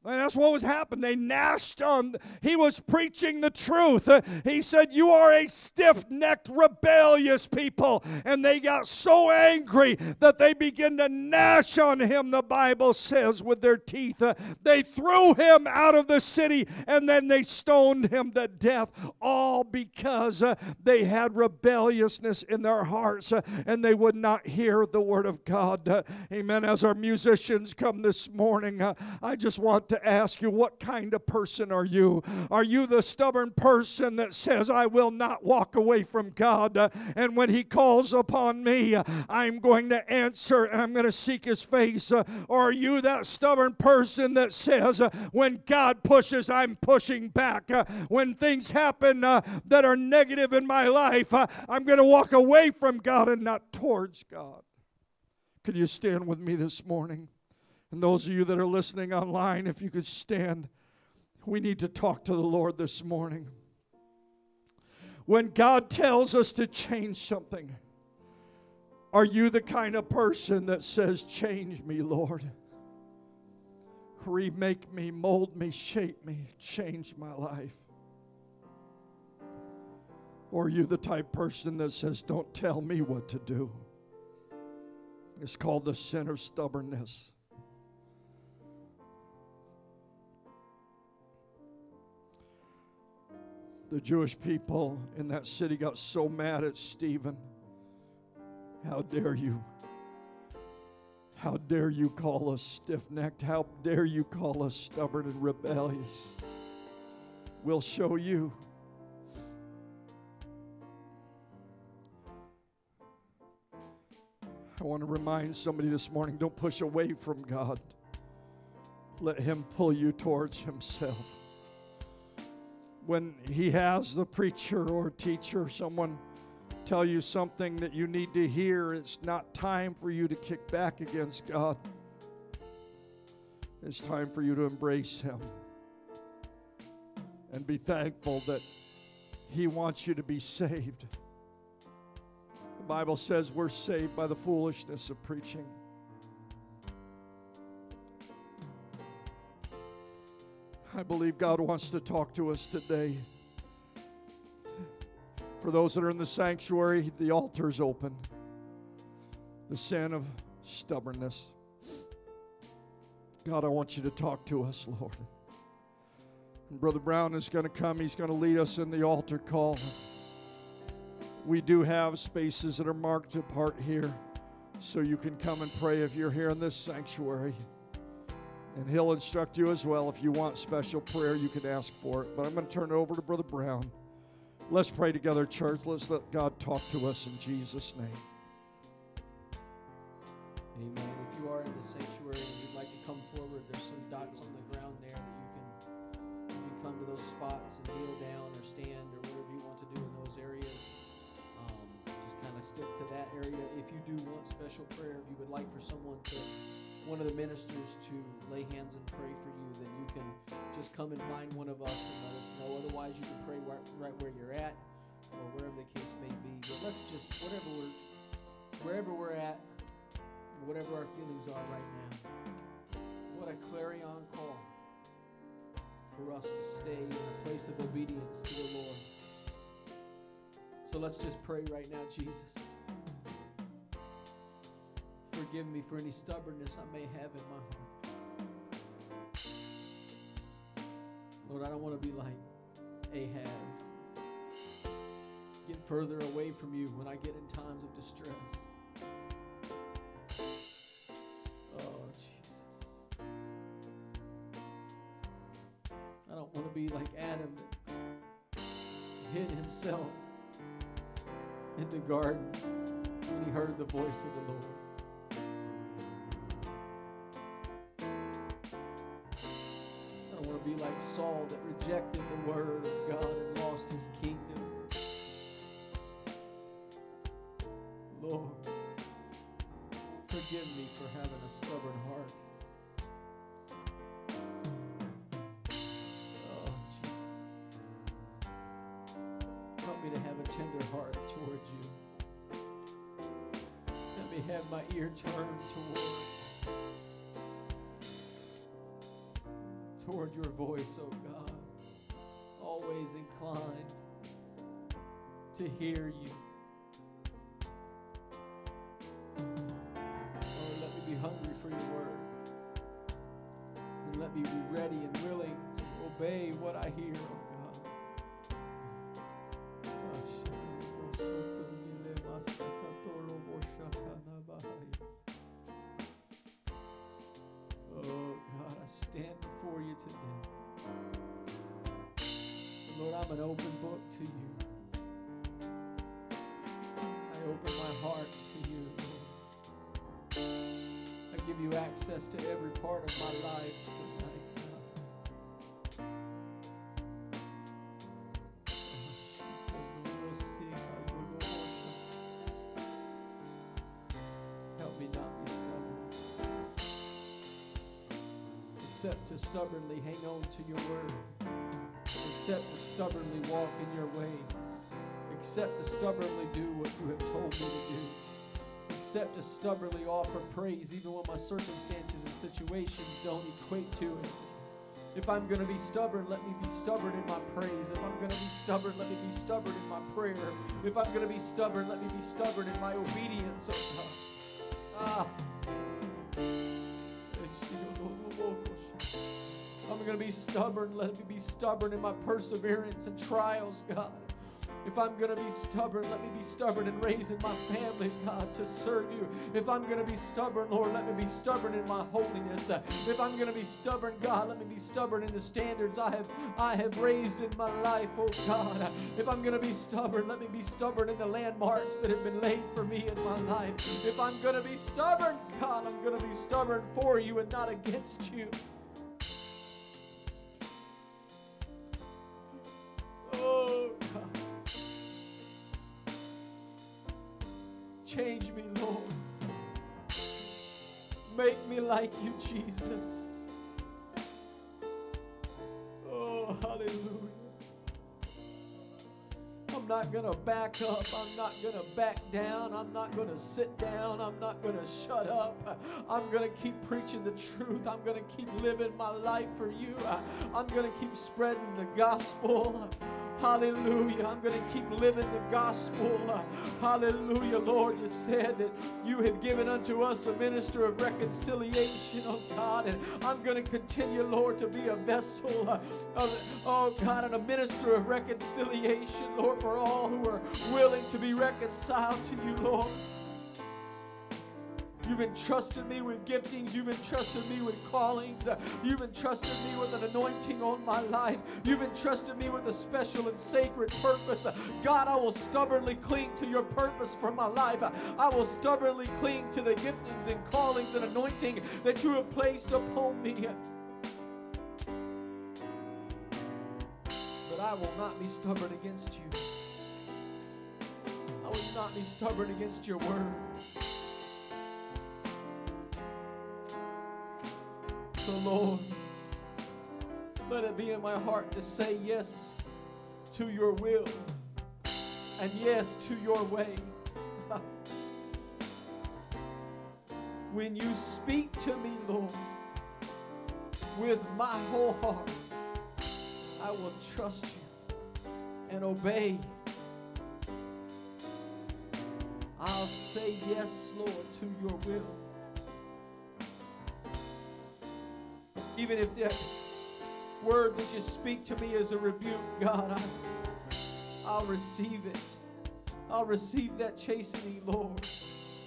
And that's what was happening. They gnashed on. He was preaching the truth. he said, You are a stiff necked, rebellious people. And they got so angry that they began to gnash on him, the Bible says, with their teeth. they threw him out of the city and then they stoned him to death, all because uh, they had rebelliousness in their hearts uh, and they would not hear the word of God. Uh, amen. As our musicians come this morning, I just want to to ask you, what kind of person are you? Are you the stubborn person that says, I will not walk away from God? uh, and when He calls upon me, uh, I'm going to answer and I'm going to seek His face? Uh, or are you that stubborn person that says, when God pushes, I'm pushing back? When things happen that are negative in my life, I'm going to walk away from God and not towards God. Could you stand with me this morning? And those of you that are listening online, if you could stand, we need to talk to the Lord this morning. When God tells us to change something, are you the kind of person that says, Change me, Lord? Remake me, mold me, shape me, change my life? Or are you the type person that says, Don't tell me what to do? It's called the sin of stubbornness. The Jewish people in that city got so mad at Stephen. How dare you? How dare you call us stiff necked? How dare you call us stubborn and rebellious? We'll show you. I want to remind somebody this morning don't push away from God, let Him pull you towards Himself. When He has the preacher or teacher, someone tell you something that you need to hear, it's not time for you to kick back against God. It's time for you to embrace Him and be thankful that He wants you to be saved. The Bible says we're saved by the foolishness of preaching. I believe God wants to talk to us today. For those that are in the sanctuary, the altar is open. The sin of stubbornness. God, I want you to talk to us, Lord. And Brother Brown is going to come. He's going to lead us in the altar call. We do have spaces that are marked apart here so you can come and pray if you're here in this sanctuary. And he'll instruct you as well. If you want special prayer, you can ask for it. But I'm going to turn it over to Brother Brown. Let's pray together, church. Let's let God talk to us in Jesus' name. Amen. If you are in the sanctuary and you'd like to come forward, there's some dots on the ground there that you can you can come to those spots and kneel down or stand or whatever you want to do in those areas. Um, just kind of stick to that area. If you do want special prayer, if you would like for someone to one of the ministers to lay hands and pray for you, then you can just come and find one of us and let us know. Otherwise, you can pray right, right where you're at or wherever the case may be. But let's just whatever we're wherever we're at whatever our feelings are right now. What a clarion call for us to stay in a place of obedience to the Lord. So let's just pray right now, Jesus. Forgive me for any stubbornness I may have in my heart. Lord, I don't want to be like Ahaz. Get further away from you when I get in times of distress. Oh, Jesus. I don't want to be like Adam hid himself in the garden when he heard the voice of the Lord. Like Saul that rejected the word of God and lost his kingdom. Lord, forgive me for having a stubborn heart. Oh, Jesus. Help me to have a tender heart towards you. Let me have my ear turned toward toward your voice, oh God. Always inclined to hear you. Give you access to every part of my life tonight, Help me not be stubborn. Except to stubbornly hang on to your word. Except to stubbornly walk in your ways. Except to stubbornly do what you have told me to do. Except to stubbornly offer praise even when my circumstances and situations don't equate to it. If I'm going to be stubborn, let me be stubborn in my praise. If I'm going to be stubborn, let me be stubborn in my prayer. If I'm going to be stubborn, let me be stubborn in my obedience, oh God. Ah. I'm going to be stubborn. Let me be stubborn in my perseverance and trials, God. If I'm going to be stubborn, let me be stubborn in raising my family, God, to serve you. If I'm going to be stubborn, Lord, let me be stubborn in my holiness. If I'm going to be stubborn, God, let me be stubborn in the standards I have I have raised in my life, oh God. If I'm going to be stubborn, let me be stubborn in the landmarks that have been laid for me in my life. If I'm going to be stubborn, God, I'm going to be stubborn for you and not against you. Me like you, Jesus. Oh, hallelujah. I'm not going to back up. I'm not going to back down. I'm not going to sit down. I'm not going to shut up. I'm going to keep preaching the truth. I'm going to keep living my life for you. I'm going to keep spreading the gospel. Hallelujah. I'm going to keep living the gospel. Hallelujah, Lord. You said that you have given unto us a minister of reconciliation, oh God. And I'm going to continue, Lord, to be a vessel of, oh God, and a minister of reconciliation, Lord, for all who are willing to be reconciled to you, Lord. You've entrusted me with giftings. You've entrusted me with callings. You've entrusted me with an anointing on my life. You've entrusted me with a special and sacred purpose. God, I will stubbornly cling to your purpose for my life. I will stubbornly cling to the giftings and callings and anointing that you have placed upon me. But I will not be stubborn against you. I will not be stubborn against your word. So, Lord, let it be in my heart to say yes to your will and yes to your way. when you speak to me, Lord, with my whole heart, I will trust you and obey. I'll say yes, Lord, to your will. Even if that word that you speak to me is a rebuke, God, I, I'll receive it. I'll receive that chastening, Lord,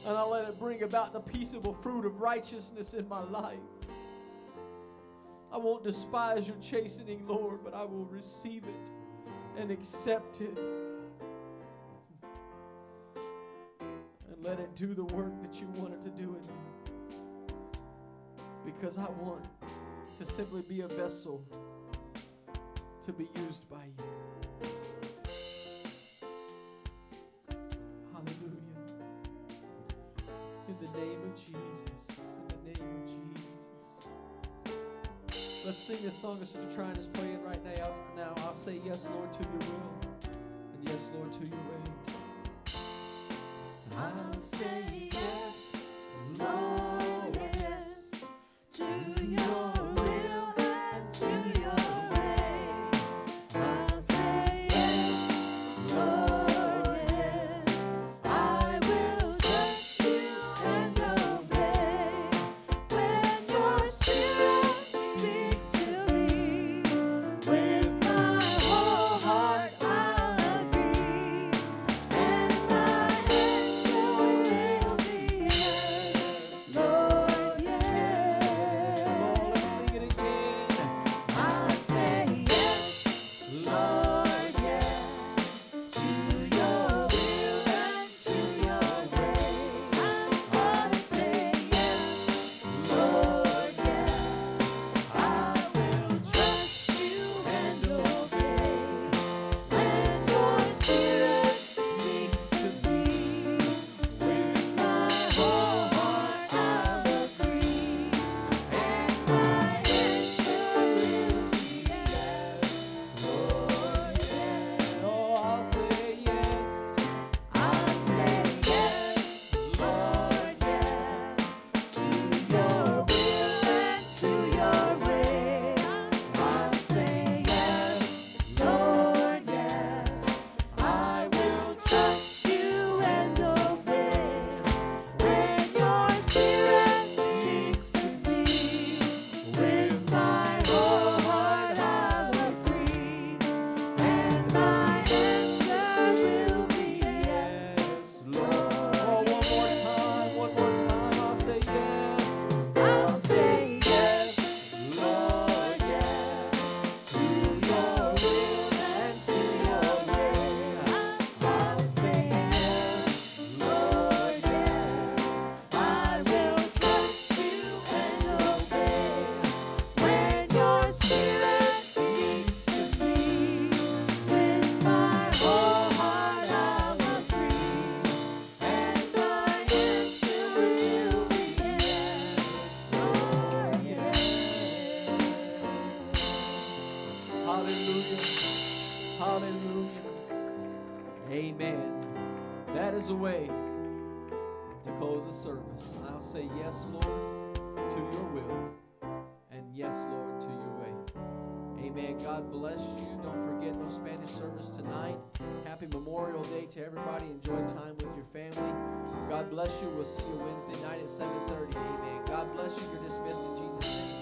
and I'll let it bring about the peaceable fruit of righteousness in my life. I won't despise your chastening, Lord, but I will receive it and accept it. And let it do the work that you want it to do in me. Because I want to simply be a vessel to be used by you. Hallelujah. In the name of Jesus. In the name of Jesus. Let's sing this song as Sister Trine is playing right now. Now I'll say yes, Lord, to your will, and yes, Lord, to your way. I'll say Happy Memorial Day to everybody. Enjoy time with your family. God bless you. We'll see you Wednesday night at 7:30. Amen. God bless you. You're dismissed in Jesus'